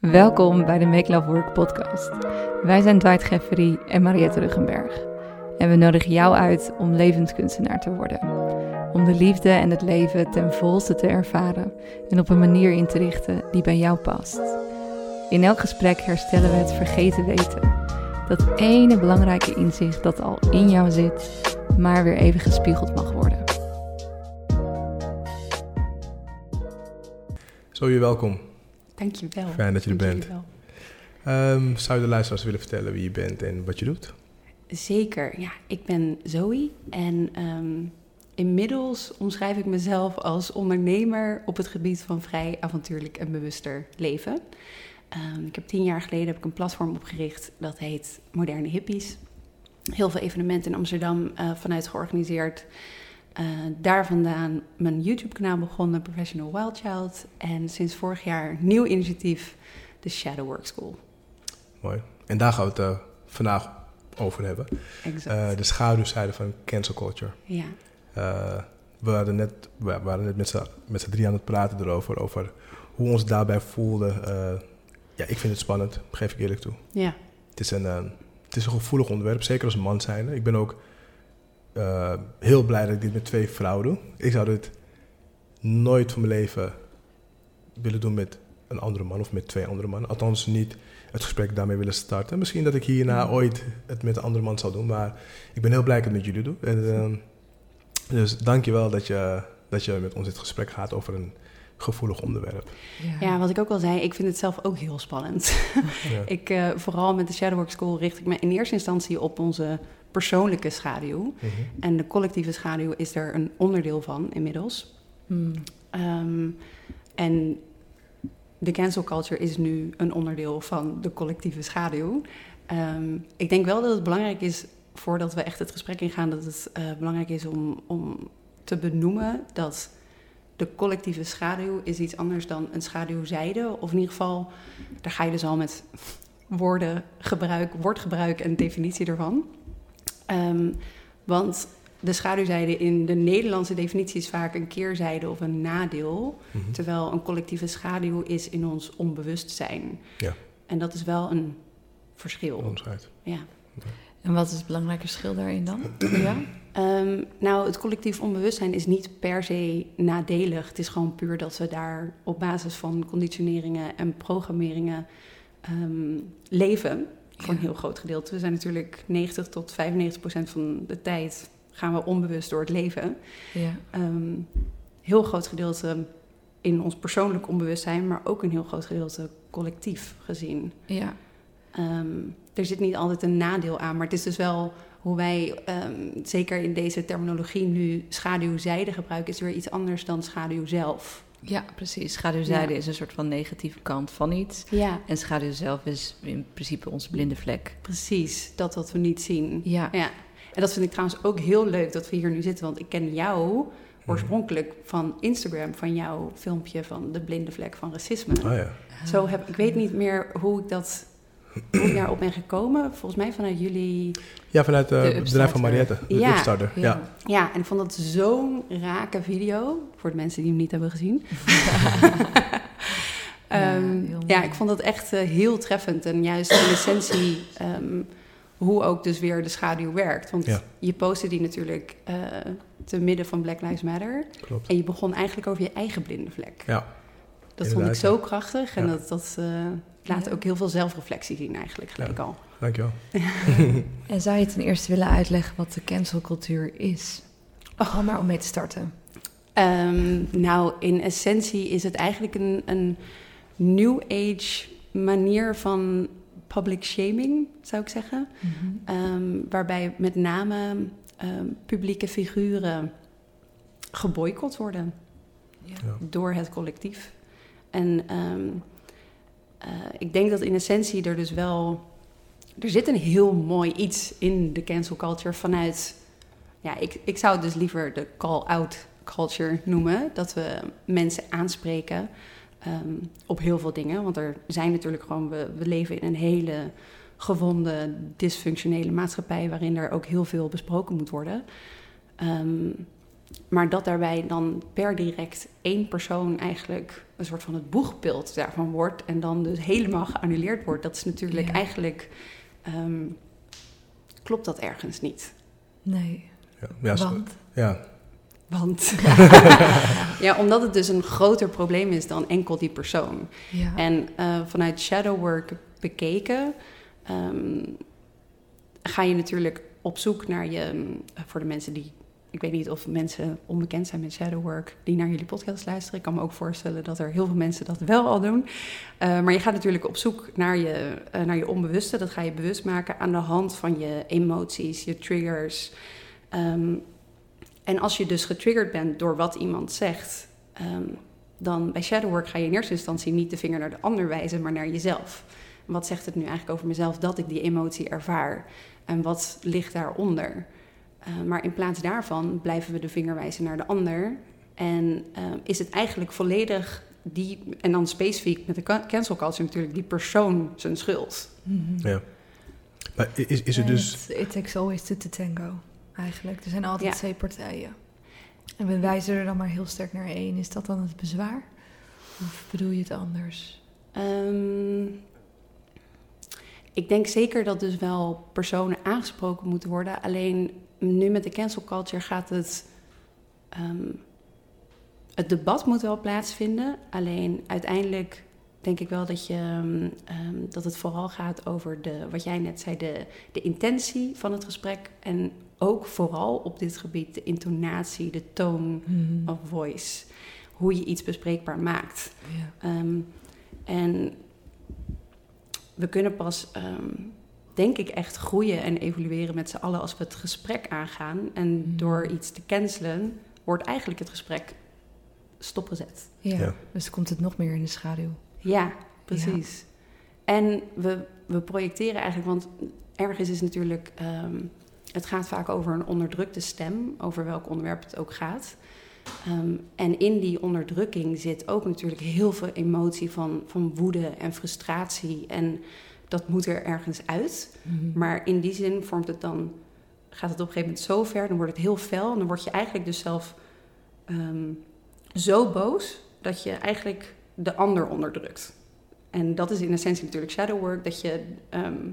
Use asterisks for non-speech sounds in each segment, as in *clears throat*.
Welkom bij de Make Love Work podcast. Wij zijn Dwight Geffery en Mariette Ruggenberg. En we nodigen jou uit om levenskunstenaar te worden. Om de liefde en het leven ten volste te ervaren en op een manier in te richten die bij jou past. In elk gesprek herstellen we het vergeten weten. Dat ene belangrijke inzicht dat al in jou zit, maar weer even gespiegeld mag worden. Zo, je welkom. Dankjewel. Fijn dat je er bent. Ehm, zou je de luisteraars willen vertellen wie je bent en wat je doet? Zeker. Ja, ik ben Zoe en ehm, inmiddels omschrijf ik mezelf als ondernemer op het gebied van vrij avontuurlijk en bewuster leven. Ehm, ik heb tien jaar geleden heb ik een platform opgericht dat heet Moderne Hippies. Heel veel evenementen in Amsterdam eh, vanuit georganiseerd. Eh, daar vandaan mijn YouTube-kanaal begonnen, Professional Wild Child. En sinds vorig jaar nieuw initiatief, de Shadow Work School. Mooi. En daar gaan we het eh, vandaag over hebben. Exact. Eh, de schaduwzijde van cancel culture. ja. We waren net, we waren net met z'n- drie aan het praten erover, over hoe ons daarbij voelden. Ja, ik vind het spannend, geef ik eerlijk toe. ja. Het is een, het is een gevoelig onderwerp, zeker als man zijnde. Ik ben ook eh, heel blij dat ik dit met twee vrouwen doe. Ik zou dit nooit van mijn leven willen doen met een andere man of met twee andere mannen. Althans niet het gesprek daarmee willen starten. Misschien dat ik hierna ooit het met een andere man zal doen, maar ik ben heel blij dat ik het met jullie doe. En, eh, dus dank je wel dat je, dat je met ons dit gesprek gaat over een gevoelig onderwerp. Ja, wat ik ook al zei, ik vind het zelf ook heel spannend. Ja. *laughs* ik, eh, vooral met de Shadowwork School richt ik me in eerste instantie op onze persoonlijke schaduw. Mhm. En de collectieve schaduw is er een onderdeel van inmiddels. Hmm. Ehm, en de cancel culture is nu een onderdeel van de collectieve schaduw. Ehm, ik denk wel dat het belangrijk is, voordat we echt het gesprek ingaan, dat het eh, belangrijk is om, om te benoemen dat de collectieve schaduw is iets anders dan een schaduwzijde. Of in ieder geval, daar ga je dus al met woorden gebruik, woordgebruik en definitie ervan. Ehm, want de schaduwzijde in de Nederlandse definitie is vaak een keerzijde of een nadeel. Mhm. Terwijl een collectieve schaduw is in ons onbewustzijn. Ja. En dat is wel een verschil. Onderscheid. Ja. En wat is het belangrijke verschil daarin dan? *clears throat* Ja? Ehm, nou, het collectief onbewustzijn is niet per se nadelig. Het is gewoon puur dat we daar op basis van conditioneringen en programmeringen ehm, leven. Voor een heel groot gedeelte. We zijn natuurlijk 90 tot 95 procent van de tijd gaan we onbewust door het leven. Ja. Ehm, heel groot gedeelte in ons persoonlijk onbewustzijn, maar ook een heel groot gedeelte collectief gezien. Ja. Ehm, er zit niet altijd een nadeel aan, maar het is dus wel hoe wij, ehm, zeker in deze terminologie nu, schaduwzijde gebruiken, is weer iets anders dan schaduw zelf. Ja, precies. Schaduwzijde Ja. is een soort van negatieve kant van iets. Ja, En schaduw zelf is in principe onze blinde vlek. precies. Dat wat we niet zien. Ja. Ja. En dat vind ik trouwens ook heel leuk dat we hier nu zitten, want ik ken jou oorspronkelijk van Instagram, van jouw filmpje van de blinde vlek van racisme. Ah ja. Zo heb, ik weet niet meer hoe ik dat hoe ik daarop ben gekomen. Volgens mij vanuit jullie. Ja, vanuit eh, De het bedrijf van. Mariette, de Ja. Upstarter. Ja. Ja. Ja, en ik vond dat zo'n rake video. Voor de mensen die hem niet hebben gezien. *laughs* Ja, Ehm, mooi. ja, ik vond dat echt eh, heel treffend. En juist in essentie ehm, hoe ook dus weer de schaduw werkt. Want Ja. je postte die natuurlijk eh, te midden van Black Lives Matter. Klopt. En je begon eigenlijk over je eigen blinde vlek. Ja. Dat vond ik zo krachtig. En Ja. dat, dat eh, laat Ja. ook heel veel zelfreflectie zien eigenlijk gelijk al. Dankjewel. *laughs* En zou je ten eerste willen uitleggen wat de cancelcultuur is? Gewoon maar om mee te starten. Ehm, nou, in essentie is het eigenlijk een, een new age manier van public shaming, zou ik zeggen. Ehm, waarbij met name ehm, publieke figuren geboycott worden Ja. Ja. door het collectief. En ehm, eh, ik denk dat in essentie er dus wel... Er zit een heel mooi iets in de cancel culture vanuit... Ja, ik, ik zou het dus liever de call-out culture noemen. Dat we mensen aanspreken ehm, op heel veel dingen. Want er zijn natuurlijk gewoon... We, we leven in een hele gewonde, dysfunctionele maatschappij... waarin er ook heel veel besproken moet worden. Ehm, maar dat daarbij dan per direct één persoon eigenlijk een soort van het boegbeeld daarvan wordt en dan dus helemaal geannuleerd wordt, dat is natuurlijk Ja. eigenlijk ehm, klopt dat ergens niet. Nee. Ja, ja, Want? ja, Want *laughs* *laughs* ja, omdat het dus een groter probleem is dan enkel die persoon. Ja. En eh, vanuit shadowwork bekeken ehm, ga je natuurlijk op zoek naar je, voor de mensen die, ik weet niet of mensen onbekend zijn met shadowwork, die naar jullie podcast luisteren. Ik kan me ook voorstellen dat er heel veel mensen dat wel al doen. Eh, maar je gaat natuurlijk op zoek naar je, eh, naar je onbewuste. Dat ga je bewust maken aan de hand van je emoties, je triggers. Ehm, en als je dus getriggerd bent door wat iemand zegt, ehm, dan bij shadowwork ga je in eerste instantie niet de vinger naar de ander wijzen, maar naar jezelf. Wat zegt het nu eigenlijk over mezelf dat ik die emotie ervaar? En wat ligt daaronder? Eh, maar in plaats daarvan blijven we de vinger wijzen naar de ander. En eh, is het eigenlijk volledig die, en dan specifiek met de ca- cancel culture natuurlijk, die persoon zijn schuld. Mhm. ja. Maar is, is het dus... It, it takes always two to tango, eigenlijk. Er zijn altijd Ja. twee partijen. En we wijzen er dan maar heel sterk naar één. Is dat dan het bezwaar? Of bedoel je het anders? Ehm, ik denk zeker dat dus wel personen aangesproken moeten worden. Alleen nu met de cancel culture gaat het. ehm, het debat moet wel plaatsvinden. Alleen uiteindelijk denk ik wel dat, je, ehm, ehm, dat het vooral gaat over de, wat jij net zei, de, de intentie van het gesprek. En ook vooral op dit gebied de intonatie, de toon Mhm. of voice. Hoe je iets bespreekbaar maakt. En we kunnen pas, denk ik, echt groeien en evolueren met z'n allen als we het gesprek aangaan. En Mhm. door iets te cancelen, wordt eigenlijk het gesprek stopgezet. Ja. Ja. dus komt het nog meer in de schaduw. Ja, precies. En we, we projecteren eigenlijk, want ergens is natuurlijk, ehm, het gaat vaak over een onderdrukte stem, over welk onderwerp het ook gaat. Ehm, en in die onderdrukking zit ook natuurlijk heel veel emotie van, van woede en frustratie. En dat moet er ergens uit. Mhm. Maar in die zin vormt het dan, gaat het op een gegeven moment zo ver, dan wordt het heel fel. En dan word je eigenlijk dus zelf ehm, zo boos dat je eigenlijk de ander onderdrukt. En dat is in essentie natuurlijk shadow work, dat je ehm,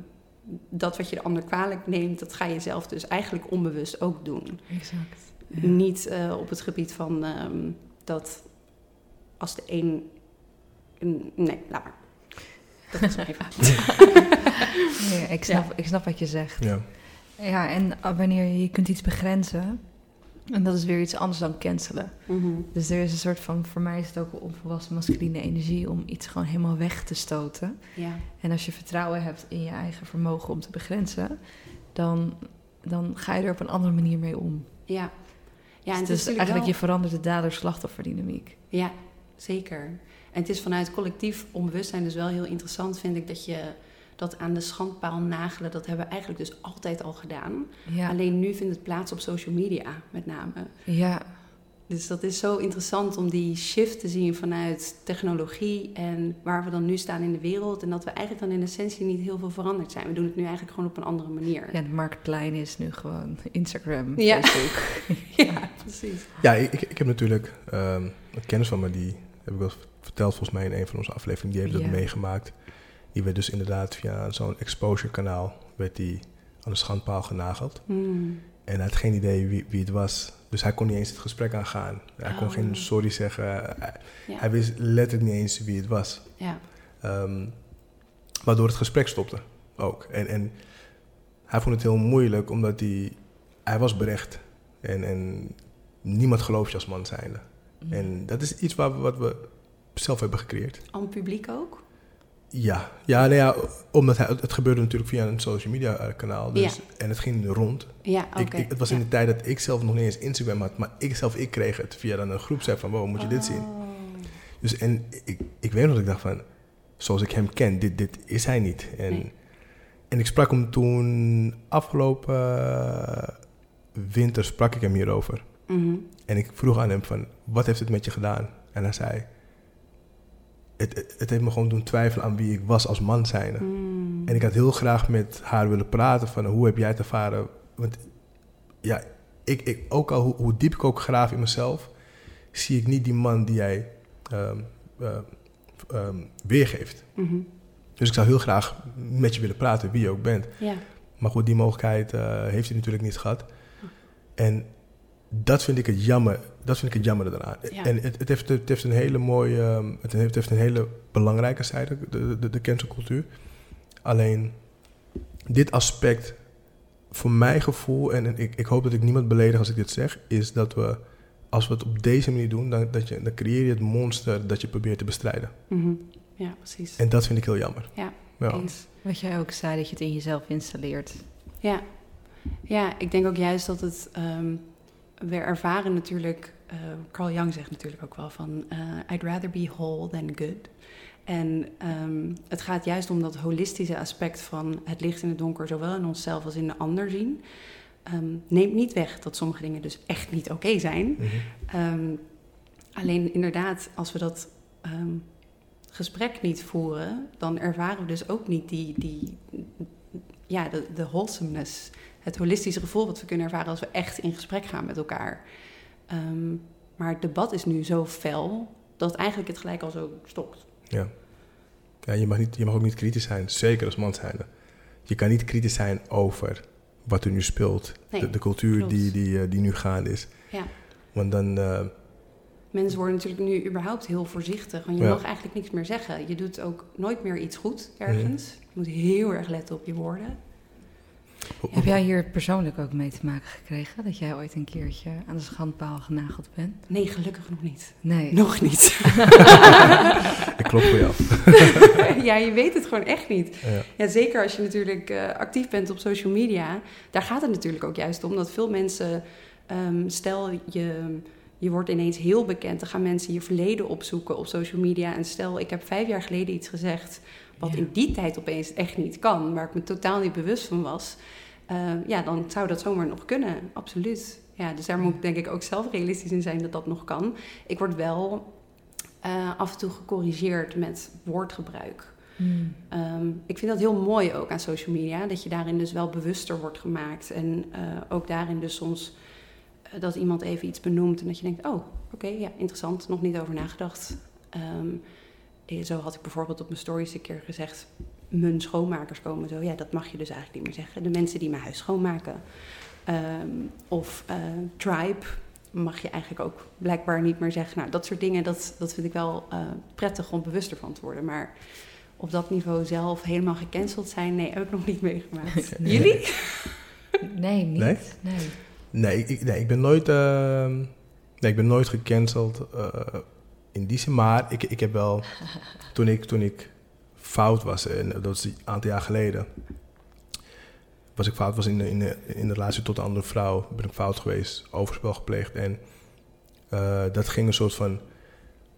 dat wat je de ander kwalijk neemt, dat ga je zelf dus eigenlijk onbewust ook doen. Exact. Ja. Niet eh, op het gebied van ehm, dat als de een- Nee, laat maar. Dat is even. Ja, *laughs* ik, snap, ik snap wat je zegt. Ja, Ja, en uh, wanneer je, je kunt iets begrenzen, en dat is weer iets anders dan cancelen. Mhm. Dus er is een soort van, voor mij is het ook een onvolwassen masculine energie om iets gewoon helemaal weg te stoten. Ja. En als je vertrouwen hebt in je eigen vermogen om te begrenzen, dan, dan ga je er op een andere manier mee om. Ja. Ja, en dus het is eigenlijk wel- je verandert de dader-slachtofferdynamiek. Ja, zeker. En het is vanuit collectief onbewustzijn dus wel heel interessant, vind ik, dat je dat aan de schandpaal nagelen, dat hebben we eigenlijk dus altijd al gedaan. Ja, Alleen nu vindt het plaats op social media, met name. ja, Dus dat is zo interessant om die shift te zien vanuit technologie en waar we dan nu staan in de wereld. En dat we eigenlijk dan in essentie niet heel veel veranderd zijn. We doen het nu eigenlijk gewoon op een andere manier. ja, de marktplein is nu gewoon Instagram, Ja. Facebook. *laughs* Ja, precies. ja ik, ik, heb natuurlijk ehm, een kennis van me, die heb ik wel verteld volgens mij in een van onze afleveringen, die heeft dat meegemaakt. Die werd dus inderdaad via zo'n exposure kanaal, werd die aan de schandpaal genageld. Hmm. En hij had geen idee wie, wie het was. Dus hij kon niet eens het gesprek aangaan. Hij kon Oh. geen sorry zeggen. Hij wist letterlijk niet eens wie het was. ja. Ehm, waardoor het gesprek stopte ook. En, en hij vond het heel moeilijk, omdat hij, hij was berecht. En, en niemand gelooft je als man zijnde. En dat is iets waar we, wat we zelf hebben gecreëerd. Aan publiek ook? Ja, ja, nou ja omdat hij, het gebeurde natuurlijk via een social media eh, kanaal. Dus, En het ging rond. Ja, oké. Ik, ik, het was Ja. in de tijd dat ik zelf nog niet eens Instagram had. Maar ik zelf, ik kreeg het via dan een groepsapp van, wow, moet je dit zien? Oh. Dus en ik, ik weet nog dat ik dacht van, zoals ik hem ken, dit, dit is hij niet. En, Nee. en ik sprak hem toen, afgelopen eh, winter sprak ik hem hierover. Mhm. En ik vroeg aan hem van, wat heeft het met je gedaan? En hij zei, het, het, het heeft me gewoon doen twijfelen aan wie ik was als man zijnde. Mm. En ik had heel graag met haar willen praten van, hoe heb jij het ervaren? Want ja, ik, ik, ook al hoe, hoe diep ik ook graaf in mezelf, zie ik niet die man die jij ehm, eh, ehm, weergeeft. Mhm. Dus ik zou heel graag met je willen praten, wie je ook bent. Ja. Maar goed, die mogelijkheid eh, heeft hij natuurlijk niet gehad. En dat vind ik het jammer. Dat vind ik het jammer eraan. Ja. En het, het, heeft, het heeft een hele mooie, ehm, het heeft, het heeft een hele belangrijke zijde, de, de, de cancelcultuur. Alleen dit aspect, voor mijn gevoel, en, en ik, ik hoop dat ik niemand beledig als ik dit zeg, is dat we, als we het op deze manier doen, dan, dat je, dan creëer je het monster dat je probeert te bestrijden. Mhm. Ja, precies. En dat vind ik heel jammer. Ja, Ja. eens. Wat jij ook zei, dat je het in jezelf installeert. Ja. ja, ik denk ook juist dat het... ehm, we ervaren natuurlijk... eh, Carl Jung zegt natuurlijk ook wel van... eh, I'd rather be whole than good. En ehm, het gaat juist om dat holistische aspect van het licht en het donker... zowel in onszelf als in de ander zien. Ehm, neemt niet weg dat sommige dingen dus echt niet oké zijn. Mhm. Ehm, alleen inderdaad, als we dat gesprek niet voeren, dan ervaren we dus ook niet die, die ja, de, de wholesomeness, het holistische gevoel wat we kunnen ervaren als we echt in gesprek gaan met elkaar. Ehm, maar het debat is nu zo fel dat eigenlijk het gelijk al zo stokt. Ja. ja je, mag niet, je mag ook niet kritisch zijn, zeker als man zijnde. Je kan niet kritisch zijn over wat er nu speelt. Nee, de, de cultuur klopt. die, die, eh, die nu gaande is. Ja. Want dan, eh, Mensen worden natuurlijk nu überhaupt heel voorzichtig, want je Ja. mag eigenlijk niks meer zeggen. Je doet ook nooit meer iets goed ergens. Je moet heel erg letten op je woorden. Heb jij hier persoonlijk ook mee te maken gekregen? Dat jij ooit een keertje aan de schandpaal genageld bent? Nee, gelukkig nog niet. Nee. Nog niet. *laughs* ik klop voor jou. *laughs* ja, je weet het gewoon echt niet. Ja. Ja, zeker als je natuurlijk eh, actief bent op social media. Daar gaat het natuurlijk ook juist om dat veel mensen... ehm, stel, je, je wordt ineens heel bekend. Dan gaan mensen je verleden opzoeken op social media. En stel, ik heb vijf jaar geleden iets gezegd... wat Ja. in die tijd opeens echt niet kan. Waar ik me totaal niet bewust van was. Eh, ja, dan zou dat zomaar nog kunnen. Absoluut. Ja, dus daar moet ik denk ik ook zelf realistisch in zijn dat dat nog kan. Ik word wel eh, af en toe gecorrigeerd met woordgebruik. Hmm. Ehm, ik vind dat heel mooi ook aan social media, dat je daarin dus wel bewuster wordt gemaakt. En eh, ook daarin dus soms eh, dat iemand even iets benoemt en dat je denkt, oh, oké, ja, interessant, nog niet over nagedacht. Ehm, eh, zo had ik bijvoorbeeld op mijn stories een keer gezegd, mijn schoonmakers komen zo. Ja, dat mag je dus eigenlijk niet meer zeggen. De mensen die mijn huis schoonmaken. Ehm, of eh, tribe mag je eigenlijk ook blijkbaar niet meer zeggen. Nou, dat soort dingen, dat, dat vind ik wel eh, prettig om bewuster van te worden. Maar op dat niveau zelf helemaal gecanceld zijn, nee, heb ik nog niet meegemaakt. Nee. *laughs* Jullie? Nee, niet. Nee? Nee. Nee, ik, nee, ik ben nooit, ehm, nee, ik ben nooit gecanceld eh, in die zin. Maar ik, ik heb wel, *laughs* toen ik, toen ik fout was, en dat is een aantal jaar geleden, was ik fout was in de, in de, in de relatie tot een andere vrouw, ben ik fout geweest, overspel gepleegd. En eh, dat ging een soort van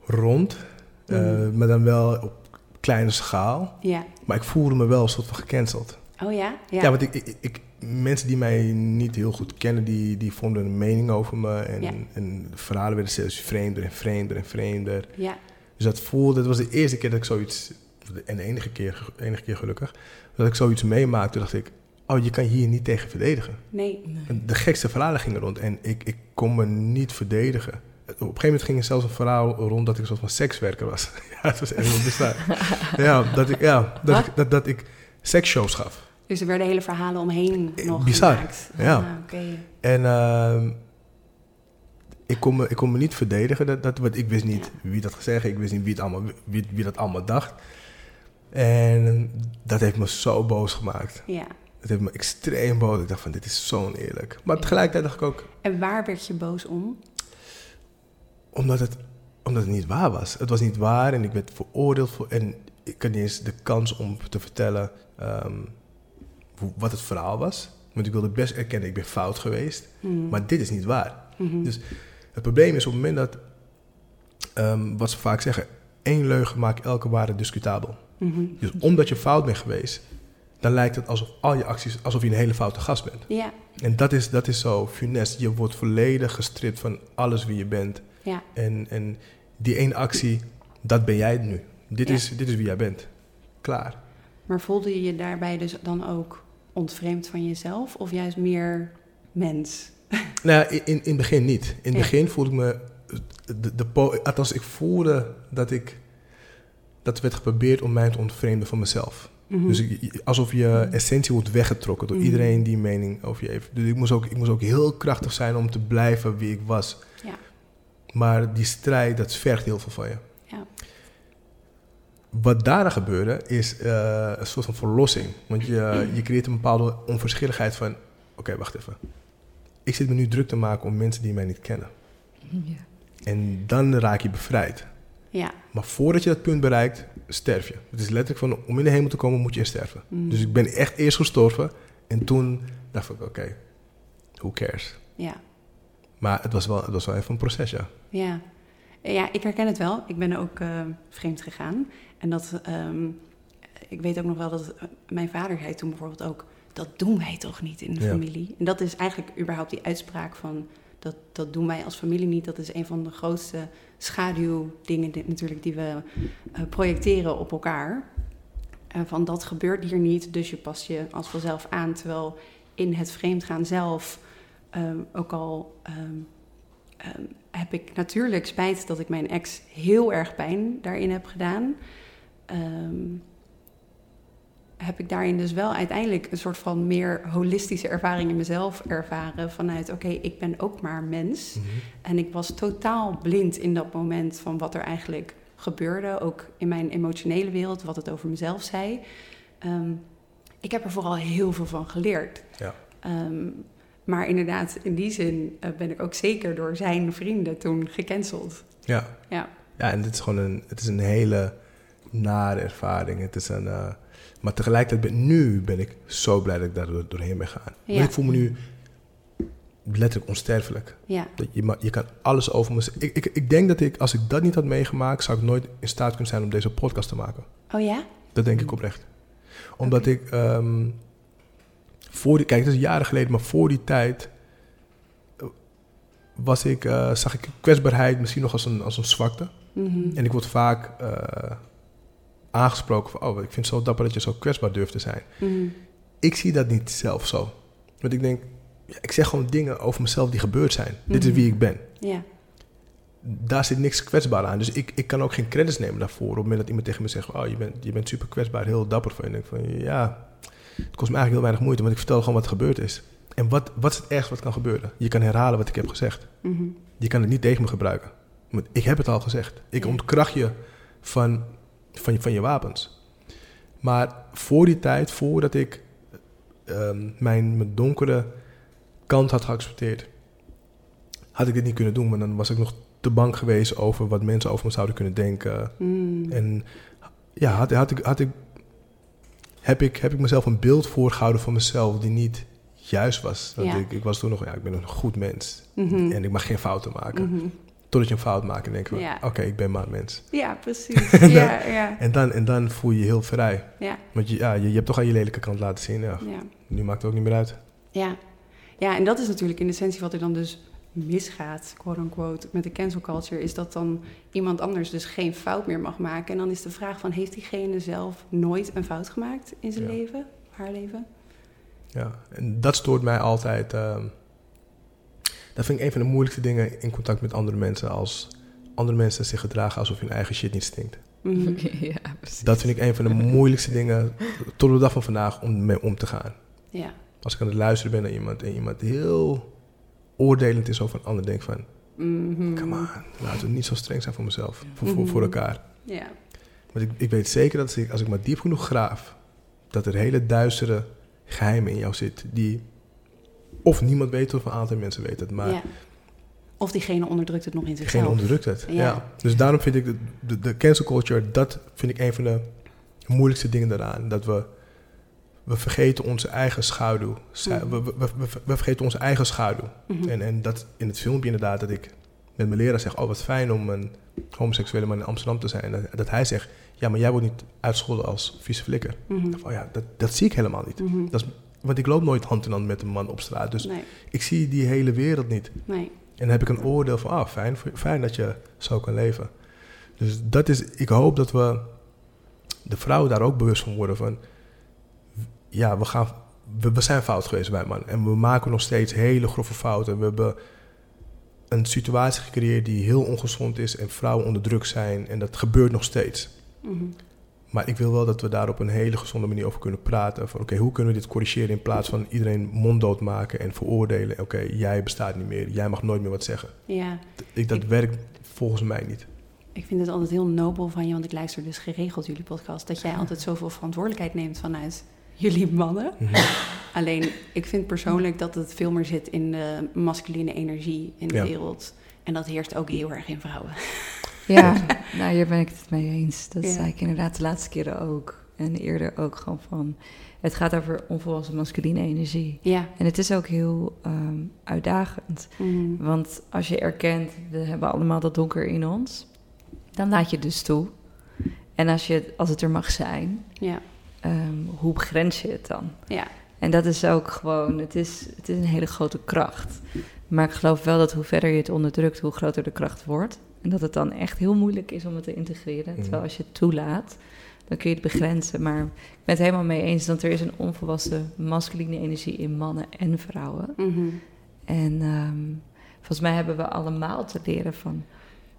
rond, eh, Mhm. maar dan wel op kleine schaal. Ja. Maar ik voelde me wel een soort van gecanceld. Oh ja? Ja. Ja, want ik, ik, ik, mensen die mij niet heel goed kennen, die, die vormden een mening over me. En, Ja. en de verhalen werden steeds vreemder en vreemder en vreemder. ja. Dus dat voelde, dat was de eerste keer dat ik zoiets, en de enige keer, enige keer gelukkig, dat ik zoiets meemaakte. Dacht ik, oh, je kan hier niet tegen verdedigen. Nee. En de gekste verhalen gingen rond en ik, ik kon me niet verdedigen. Op een gegeven moment ging er zelfs een verhaal rond dat ik een soort van sekswerker was. *laughs* ja, het was echt heel bizar. *laughs* ja, dat ik, ja, dat, ik, dat, dat ik seksshows gaf. Dus er werden hele verhalen omheen Eh, nog bizar. gemaakt. Ja. Ah. En ehm, ik, kon me, ik kon me niet verdedigen. Dat, dat, want ik wist niet wie dat gezegd Ik wist niet wie, het allemaal, wie, wie dat allemaal dacht. En dat heeft me zo boos gemaakt. Ja. Het heeft me extreem boos. Ik dacht van, dit is zo oneerlijk. Maar tegelijkertijd dacht ik ook, En waar werd je boos om? omdat het, omdat het niet waar was. Het was niet waar en ik werd veroordeeld. Voor, en ik had niet eens de kans om te vertellen ehm, wat het verhaal was. Want ik wilde best erkennen, ik ben fout geweest. Hmm. Maar dit is niet waar. Mhm. Dus het probleem is op het moment dat, ehm, wat ze vaak zeggen, één leugen maakt elke waarde discutabel. Mhm. Dus omdat je fout bent geweest, dan lijkt het alsof al je acties, alsof je een hele foute gast bent. Ja. En dat is, dat is zo funest. Je wordt volledig gestript van alles wie je bent. Ja. En, en die één actie, dat ben jij nu. Dit, Ja. is, dit is wie jij bent. Klaar. Maar voelde je je daarbij dus dan ook ontvreemd van jezelf? Of juist meer mens? *laughs* Nou, in, in het begin niet. In het Ja. begin voelde ik me... De, de, althans, ik voelde dat ik... Dat er werd geprobeerd om mij te ontvreemden van mezelf. Mhm. Dus ik- alsof je essentie wordt weggetrokken door Mhm. iedereen die een mening over je heeft. Dus ik moest, ook, ik moest ook heel krachtig zijn om te blijven wie ik was. Ja. Maar die strijd, dat vergt heel veel van je. Wat daarna gebeurde, is eh, een soort van verlossing. Want je, je creëert een bepaalde onverschilligheid van... Oké, wacht even. Ik zit me nu druk te maken om mensen die mij niet kennen. Ja. En dan raak je bevrijd. ja. Maar voordat je dat punt bereikt, sterf je. Het is letterlijk van, om in de hemel te komen moet je eerst sterven. Mhm. Dus ik ben echt eerst gestorven. En toen dacht ik, oké, who cares? ja. Maar het was, wel, het was wel even een proces, ja. Ja. ja, ik herken het wel. Ik ben ook eh, vreemd gegaan. En dat, ehm, ik weet ook nog wel dat eh, mijn vader zei toen bijvoorbeeld ook... dat doen wij toch niet in de Ja. familie? En dat is eigenlijk überhaupt die uitspraak van... Dat, dat doen wij als familie niet. Dat is een van de grootste schaduwdingen die, natuurlijk die we eh, projecteren op elkaar. Van dat gebeurt hier niet, dus je past je als vanzelf aan. Terwijl in het vreemdgaan zelf ehm, ook al... ehm, heb ik natuurlijk spijt dat ik mijn ex heel erg pijn daarin heb gedaan. Ehm, heb ik daarin dus wel uiteindelijk een soort van meer holistische ervaring in mezelf ervaren. Vanuit, oké, ik ben ook maar mens. En ik was totaal blind in dat moment van wat er eigenlijk gebeurde. Ook in mijn emotionele wereld, wat het over mezelf zei. Ehm, ik heb er vooral heel veel van geleerd. Ja. Ehm, maar inderdaad, in die zin eh, ben ik ook zeker door zijn vrienden toen gecanceld. Ja. Ja. Ja, en dit is gewoon een, het is een hele nare ervaring. Het is een, eh, maar tegelijkertijd, ben, nu ben ik zo blij dat ik daar door- doorheen ben gegaan. Ja. Want ik voel me nu letterlijk onsterfelijk. Ja, Dat je, je kan alles over me. Ik, ik, ik denk dat ik, als ik dat niet had meegemaakt, zou ik nooit in staat kunnen zijn om deze podcast te maken. oh ja? Dat denk ik oprecht. Omdat ik ehm, voor die, kijk, het is jaren geleden, maar voor die tijd eh, was ik, eh, zag ik kwetsbaarheid misschien nog als een, als een zwakte. Mhm. En ik word vaak aangesproken van, oh, ik vind het zo dapper dat je zo kwetsbaar durft te zijn. Mhm. Ik zie dat niet zelf zo. Want ik denk, ja, ik zeg gewoon dingen over mezelf die gebeurd zijn. Dit is Mhm. wie ik ben. Ja, Daar zit niks kwetsbaar aan. Dus ik, ik kan ook geen credits nemen daarvoor. Op het moment dat iemand tegen me zegt, oh, je bent, je bent super kwetsbaar, heel dapper van. En ik denk van, ja, het kost me eigenlijk heel weinig moeite, want ik vertel gewoon wat er gebeurd is. En wat, wat is het ergste wat kan gebeuren? Je kan herhalen wat ik heb gezegd. Mhm. Je kan het niet tegen me gebruiken. Want ik heb het al gezegd. Ik Ja. ontkracht je van, van, je, van je wapens. Maar voor die tijd, voordat ik ehm, mijn, mijn donkere kant had geaccepteerd, had ik dit niet kunnen doen. Want dan was ik nog te bang geweest over wat mensen over me zouden kunnen denken. Mhm. En ja, had, had ik, had ik, heb, ik, heb ik mezelf een beeld voorgehouden van mezelf die niet juist was. Want Ja. ik, ik was toen nog, ja, ik ben een goed mens. Mhm. En ik mag geen fouten maken. Mhm. Totdat je een fout maakt en denk je, van, Ja. oké, ik ben maar een mens. Ja, precies. *laughs* ja, ja, En dan, en dan voel je je heel vrij. ja, Want je, ja, je, je hebt toch al je lelijke kant laten zien. Ja. ja. Nu maakt het ook niet meer uit. Ja. ja, en dat is natuurlijk in essentie wat er dan dus misgaat, quote-unquote, met de cancel culture, is dat dan iemand anders dus geen fout meer mag maken. En dan is de vraag van, heeft diegene zelf nooit een fout gemaakt in zijn leven, haar leven? Ja. En dat stoort mij altijd. ehm, dat vind ik een van de moeilijkste dingen in contact met andere mensen. Als andere mensen zich gedragen alsof hun eigen shit niet stinkt. Mhm. *laughs* ja, precies. Dat vind ik een van de moeilijkste dingen tot de dag van vandaag om mee om te gaan. Ja, Als ik aan het luisteren ben naar iemand en iemand heel oordelend is over een ander, denk ik van, Mhm. come on, laten we niet zo streng zijn voor mezelf, voor, voor, Mhm. voor elkaar. Ja, Want ik, ik weet zeker dat als ik, als ik maar diep genoeg graaf, dat er hele duistere geheimen in jou zitten, die of niemand weet of een aantal mensen weten het, maar ja. Of diegene onderdrukt het nog in diegene zichzelf. onderdrukt het. Ja. Ja. Dus daarom vind ik de, de, de cancel culture, dat vind ik een van de moeilijkste dingen daaraan. Dat we, we vergeten onze eigen schaduw. Mhm. We, we, we, we vergeten onze eigen schaduw. Mhm. En, en dat in het filmpje inderdaad, dat ik met mijn leraar zeg, oh wat fijn om een homoseksuele man in Amsterdam te zijn. En dat, dat hij zegt, ja maar jij wordt niet uitgescholden als vieze flikker. Mhm. Oh ja, dat, dat zie ik helemaal niet. Dat is, want ik loop nooit hand in hand met een man op straat. Dus Nee, ik zie die hele wereld niet. nee. En dan heb ik een oordeel van, ah, fijn, fijn dat je zo kan leven. Dus dat is, ik hoop dat we de vrouwen daar ook bewust van worden van, ja, we gaan, we, we zijn fout geweest bij man. En we maken nog steeds hele grove fouten. We hebben een situatie gecreëerd die heel ongezond is en vrouwen onder druk zijn. En dat gebeurt nog steeds. Mhm. Maar ik wil wel dat we daar op een hele gezonde manier over kunnen praten. Van oké, hoe kunnen we dit corrigeren in plaats van iedereen monddood maken en veroordelen. Oké, jij bestaat niet meer, jij mag nooit meer wat zeggen. Ja, Ik, dat Ik- werkt volgens mij niet. ik vind het altijd heel nobel van je, want ik luister dus geregeld jullie podcast, dat jij altijd zoveel verantwoordelijkheid neemt vanuit jullie mannen. Mhm. *laughs* Alleen, ik vind persoonlijk dat het veel meer zit in de masculine energie in de Ja. wereld. En dat heerst ook heel erg in vrouwen. Ja, *laughs* nou, hier ben ik het mee eens. Dat Ja. zei ik inderdaad de laatste keren ook. En eerder ook gewoon van... Het gaat over onvolwassen masculine energie. Ja. En het is ook heel ehm, uitdagend. Mhm. Want als je erkent, we hebben allemaal dat donker in ons... dan laat je dus toe. En als, je, als het er mag zijn, Ja. ehm, hoe begrens je het dan? Ja. En dat is ook gewoon, het is, het is een hele grote kracht. Maar ik geloof wel dat hoe verder je het onderdrukt, hoe groter de kracht wordt. En dat het dan echt heel moeilijk is om het te integreren. Mhm. Terwijl als je het toelaat, dan kun je het begrenzen. Maar ik ben het helemaal mee eens dat er is een onvolwassen masculine energie in mannen en vrouwen. Mhm. En ehm, volgens mij hebben we allemaal te leren van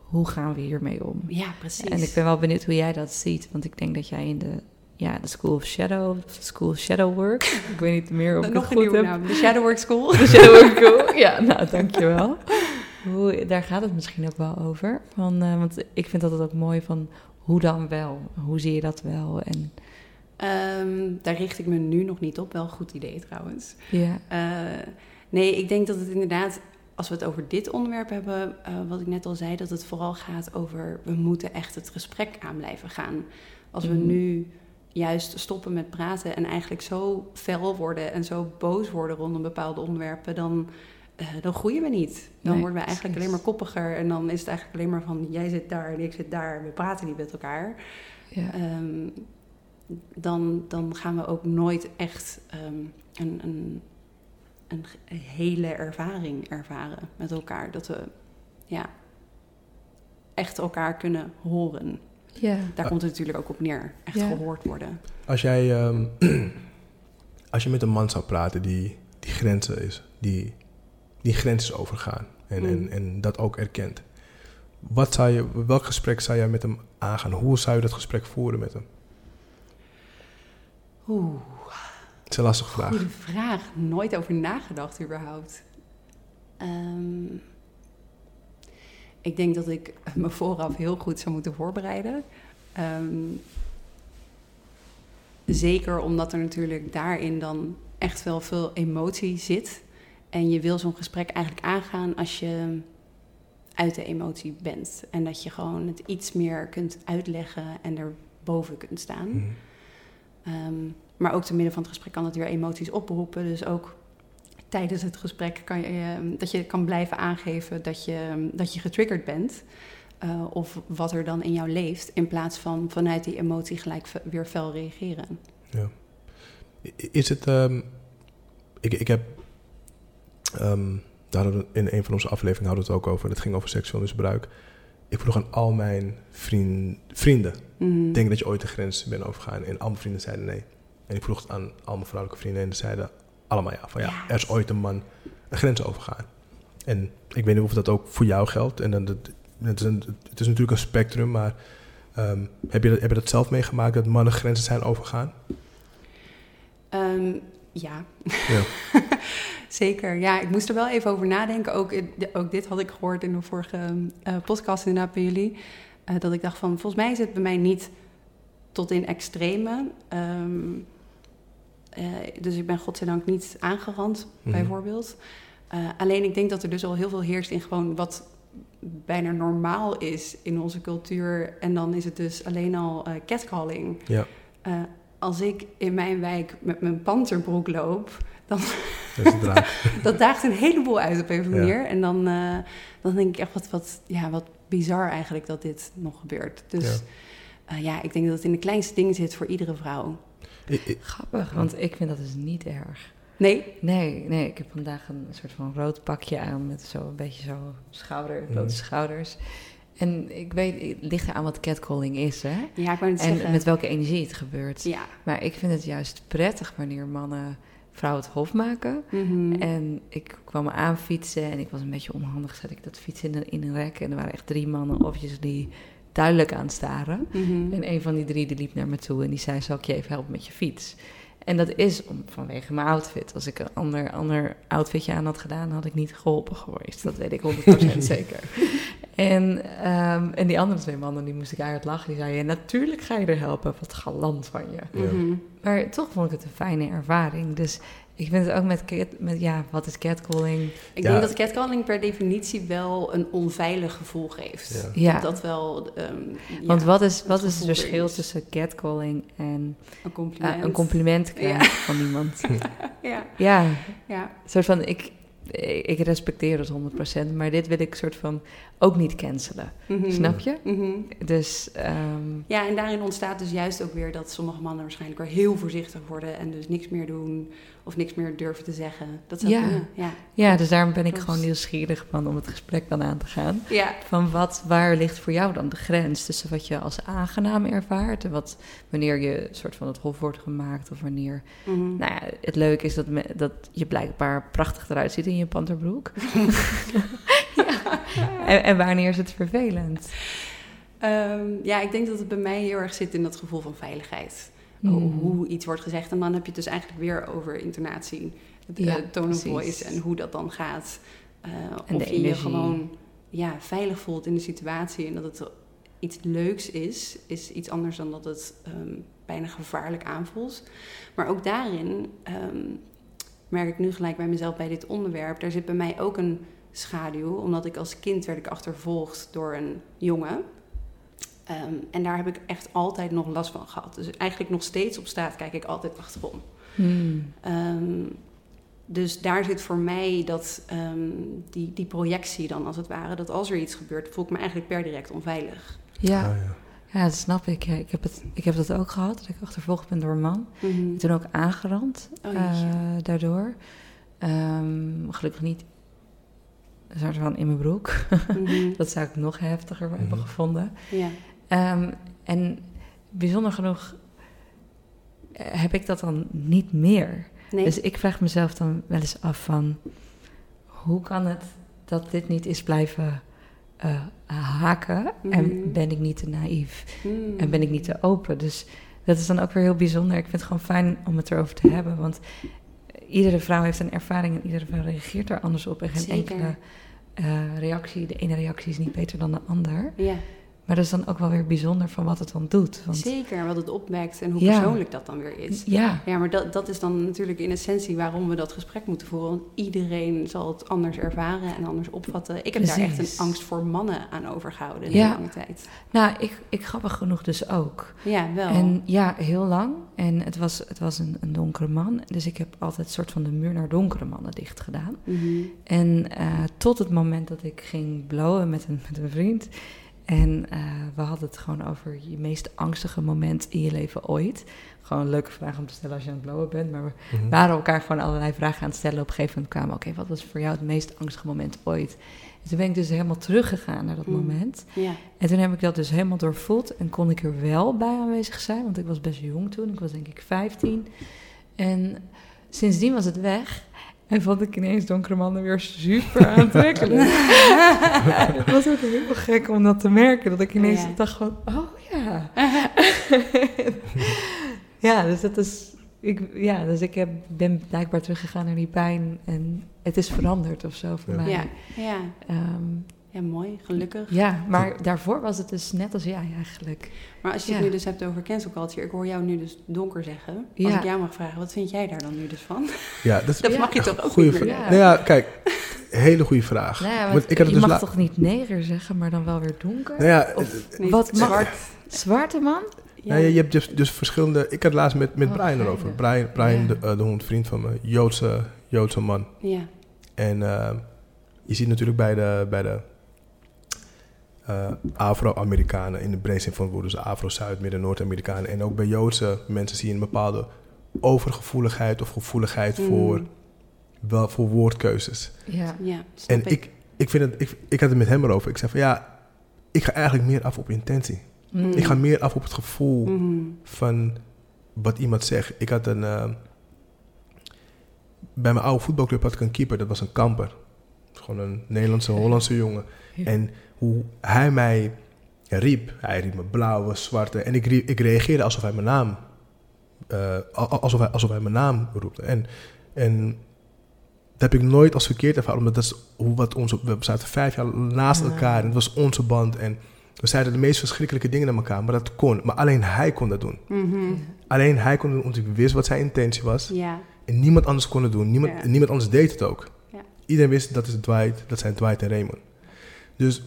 hoe gaan we hiermee om. Ja, precies. En ik ben wel benieuwd hoe jij dat ziet. Want ik denk dat jij in de, ja, de School of Shadow, School of Shadow Work. *laughs* ik weet niet meer of ik Nog het een goed nieuwe heb. naam, de Shadowwork School. De Shadow Work School. Ja, nou, dankjewel. *laughs* Hoe, daar gaat het misschien ook wel over. Van, eh, want ik vind dat ook mooi van hoe dan wel? Hoe zie je dat wel? En Ehm, daar richt ik me nu nog niet op. Wel een goed idee trouwens. ja, Eh, nee, ik denk dat het inderdaad, als we het over dit onderwerp hebben, eh, wat ik net al zei, dat het vooral gaat over we moeten echt het gesprek aan blijven gaan. Als we Mhm. nu juist stoppen met praten en eigenlijk zo fel worden en zo boos worden rondom bepaalde onderwerpen, dan, eh, dan groeien we niet. Dan Nee, worden we eigenlijk precies. alleen maar koppiger en dan is het eigenlijk alleen maar van jij zit daar en ik zit daar, we praten niet met elkaar. ja. Ehm, dan, dan gaan we ook nooit echt ehm, een, een, een hele ervaring ervaren met elkaar. Dat we ja, echt elkaar kunnen horen. ja. Daar komt het natuurlijk ook op neer. Echt Ja. gehoord worden. Als jij, ehm, *clears throat* als je met een man zou praten die, die grenzen is, die, die grenzen overgaan en, Mm. en, en dat ook erkent. Wat zou je, welk gesprek zou jij met hem aangaan? Hoe zou je dat gesprek voeren met hem? Oeh, Het is een lastige vraag. goede vraag. Nooit over nagedacht überhaupt. Ehm, ik denk dat ik me vooraf heel goed zou moeten voorbereiden. Ehm, zeker omdat er natuurlijk daarin dan echt wel veel emotie zit. En je wil zo'n gesprek eigenlijk aangaan als je uit de emotie bent. En dat je gewoon het iets meer kunt uitleggen en er boven kunt staan. Mhm. Ehm, maar ook te midden van het gesprek kan het weer emoties oproepen. Dus ook tijdens het gesprek kan je, ehm, dat je kan blijven aangeven dat je, ehm, dat je getriggerd bent. Eh, of wat er dan in jou leeft. In plaats van vanuit die emotie gelijk weer fel reageren. Ja. Is het. ik, ik heb. Ehm, daar hadden we in een van onze afleveringen hadden we het ook over. Het ging over seksueel misbruik. Ik vroeg aan al mijn vriend, vrienden. Mhm. Denk dat je ooit de grens bent overgegaan? En al mijn vrienden zeiden nee. En ik vroeg het aan al mijn vrouwelijke vrienden en die zeiden allemaal ja. Van ja, er is ooit een man een grens overgegaan. En ik weet niet of dat ook voor jou geldt. En dan, dat, het, is een, het is natuurlijk een spectrum, maar ehm, heb, je dat, heb je dat zelf meegemaakt dat mannen grenzen zijn overgegaan? Ehm, ja, Ja. *laughs* zeker. Ja, ik moest er wel even over nadenken. Ook, ook dit had ik gehoord in de vorige eh, podcast inderdaad bij jullie. Eh, dat ik dacht van, volgens mij is het bij mij niet tot in extreme. Ehm, eh, dus ik ben godzijdank niet aangerand, Mhm. bijvoorbeeld. Alleen ik denk dat er dus al heel veel heerst in gewoon wat bijna normaal is in onze cultuur. En dan is het dus alleen al catcalling. Ja. Als ik in mijn wijk met mijn panterbroek loop, Dat is het draag. *laughs* dat daagt een heleboel uit op een of andere Ja. manier. En dan, eh, dan denk ik echt wat, wat, ja, wat bizar eigenlijk dat dit nog gebeurt. Dus Ja. ja. ja, ik denk dat het in de kleinste dingen zit voor iedere vrouw. I- I- Grappig, want ik vind dat dus niet erg. Nee? Nee, nee, ik heb vandaag een soort van rood pakje aan met zo een beetje zo schouder, blote Mhm. schouders. En ik weet, het ligt aan wat catcalling is, hè? Ja, ik wou het En zeggen. met welke energie het gebeurt. Ja, Maar ik vind het juist prettig wanneer mannen vrouwen het hof maken. Mhm. En ik kwam me aan fietsen en ik was een beetje onhandig. Zet ik dat fiets in een, in een rek en er waren echt drie mannen obviously duidelijk aan het staren. Mhm. En een van die drie die liep naar me toe en die zei: Zal ik je even helpen met je fiets? En dat is om, vanwege mijn outfit. Als ik een ander, ander outfitje aan had gedaan, had ik niet geholpen geweest. Dat weet ik 100% *laughs* zeker. En, ehm, en die andere twee mannen, die moest ik uit lachen. Die zeiden, ja, natuurlijk ga je er helpen. Wat galant van je. Ja. Mhm. Maar toch vond ik het een fijne ervaring. Dus ik vind het ook met, cat- met ja, wat is catcalling? Ik Ja. denk dat catcalling per definitie wel een onveilig gevoel geeft. Ja. Ja, Dat wel... ehm, ja, want wat is, het wat is het er verschil is. tussen catcalling en Een eh, compliment. een compliment krijgen van iemand? *laughs* Ja, Ja, ja. Een soort van, ik, ik respecteer het 100%, maar dit wil ik soort van ook niet cancelen. Mhm. Snap je? Mhm. Dus ehm, Ja, en daarin ontstaat dus juist ook weer dat sommige mannen waarschijnlijk weer heel voorzichtig worden en dus niks meer doen of niks meer durven te zeggen. Dat zou Ja. kunnen. Ja. ja, dus daarom ben ik Klopt. gewoon nieuwsgierig van om het gesprek dan aan te gaan. Ja. Van wat, waar ligt voor jou dan de grens tussen wat je als aangenaam ervaart en wat wanneer je soort van het hof wordt gemaakt of wanneer, Mhm. nou ja, het leuke is dat, me, dat je blijkbaar prachtig eruit ziet in je panterbroek. *laughs* ja. en, en wanneer is het vervelend? Ehm, ja, ik denk dat het bij mij heel erg zit in dat gevoel van veiligheid. Mm. Hoe- iets wordt gezegd. En dan heb je het dus eigenlijk weer over intonatie, het Ja, tone of voice en hoe dat dan gaat. Eh, En of de je je gewoon ja, veilig voelt in de situatie en dat het iets leuks is, is iets anders dan dat het ehm, bijna gevaarlijk aanvoelt. Maar ook daarin ehm, merk ik nu gelijk bij mezelf bij dit onderwerp, daar zit bij mij ook een schaduw, omdat ik als kind werd ik achtervolgd door een jongen. Ehm, en daar heb ik echt altijd nog last van gehad. Dus eigenlijk nog steeds op straat kijk ik altijd achterom. Hmm. Ehm, dus daar zit voor mij dat, ehm, die, die projectie dan als het ware. Dat als er iets gebeurt, voel ik me eigenlijk per direct onveilig. Ja. Ah, ja. Ja, dat snap ik. Ja, ik, heb het, ik heb dat ook gehad, dat ik achtervolgd ben door een man. Mhm. Toen ook aangerand Oh, eh, daardoor. Ehm, gelukkig niet een soort van in mijn broek. Mhm. *laughs* dat zou ik nog heftiger hebben Mhm. gevonden. Ja. Ehm, en bijzonder genoeg eh, heb ik dat dan niet meer. Nee. Dus ik vraag mezelf dan wel eens af van... hoe kan het dat dit niet is blijven eh, haken? Mhm. En ben ik niet te naïef? Mm. En ben ik niet te open? Dus dat is dan ook weer heel bijzonder. Ik vind het gewoon fijn om het erover te hebben. Want iedere vrouw heeft een ervaring en iedere vrouw reageert daar anders op. En geen Zeker. enkele eh, reactie, de ene reactie is niet beter dan de ander. Ja, Maar dat is dan ook wel weer bijzonder van wat het dan doet. Want, zeker. Wat het opwekt en hoe Ja. persoonlijk dat dan weer is. Ja, Ja, maar dat, dat is dan natuurlijk in essentie waarom we dat gesprek moeten voeren. Want iedereen zal het anders ervaren en anders opvatten. Ik heb daar echt een angst voor mannen aan overgehouden in Ja. een lange tijd. nou, ik, ik grappig genoeg dus ook. Ja, wel. En ja, heel lang. En het was, het was een, een donkere man. Dus ik heb altijd een soort van de muur naar donkere mannen dicht gedaan. Mhm. En eh, tot het moment dat ik ging blowen met een, met een vriend. En eh, we hadden het gewoon over je meest angstige moment in je leven ooit. Gewoon een leuke vraag om te stellen als je aan het blowen bent. Maar we Mhm. waren elkaar gewoon allerlei vragen aan het stellen. Op een gegeven moment kwamen, oké, wat was voor jou het meest angstige moment ooit? En toen ben ik dus helemaal teruggegaan naar dat Mm. moment. Ja. En toen heb ik dat dus helemaal doorvoeld en kon ik er wel bij aanwezig zijn, want ik was best jong toen. Ik was denk ik 15. En sindsdien was het weg. En vond ik ineens donkere mannen weer super aantrekkelijk. *laughs* het was ook heel gek om dat te merken. Dat ik ineens Ja. dacht van, oh ja. *laughs* ja, dus dat is... Ik, ja, dus ik heb, ben blijkbaar teruggegaan naar die pijn. En het is veranderd of zo voor Ja. mij. Ja. Ja. Ehm, ja, mooi, gelukkig. ja, maar daarvoor was het dus net als jij eigenlijk. Maar als je het Ja. nu dus hebt over cancel culture, ik hoor jou nu dus donker zeggen. Als Ja. ik jou mag vragen, wat vind jij daar dan nu dus van? Ja, dat is *laughs* Dat Ja. mag je toch ook goede niet meer vraag. Ja. Nou ja, kijk, hele goede vraag. Nou ja, Want want ik had je het dus mag la- toch niet neger zeggen, maar dan wel weer donker? Nou ja, Of niet Wat mag- zwart? Zwarte man? Ja. nou ja, je hebt dus, dus verschillende... Ik had laatst met, met Oh, Brian erover. Brian, Brian Ja. de, de hond, vriend van me, Joodse, Joodse man. ja. En eh, je ziet natuurlijk bij de, bij de eh, Afro-Amerikanen in de breedste zin van het woord, dus Afro-Zuid, Midden-Noord-Amerikanen. En ook bij Joodse mensen zie je een bepaalde overgevoeligheid of gevoeligheid Mm. voor, wel, voor woordkeuzes. Ja. Ja, snap En ik, ik, vind het, ik, ik had het met hem erover. Ik zei van ja, ik ga eigenlijk meer af op intentie. Mm. Ik ga meer af op het gevoel Mhm. van wat iemand zegt. Ik had een. eh, bij mijn oude voetbalclub had ik een keeper, dat was een kamper. Gewoon een Nederlandse, Hollandse jongen. En hoe hij mij riep, hij riep me blauwe, zwarte. En ik, riep, ik reageerde alsof hij mijn naam, uh, alsof, hij, alsof hij mijn naam roepte. En, en dat heb ik nooit als verkeerd ervaren, omdat dat is hoe wat onze, we zaten vijf jaar naast elkaar en het was onze band. En we zeiden de meest verschrikkelijke dingen naar elkaar, maar dat kon. Maar alleen hij kon dat doen. Mhm. Alleen hij kon doen, omdat ik wist wat zijn intentie was. Ja. En niemand anders kon het doen. Niemand, niemand anders deed het ook. Ja. Iedereen wist dat is Dwight, dat zijn Dwight en Raymond. Dus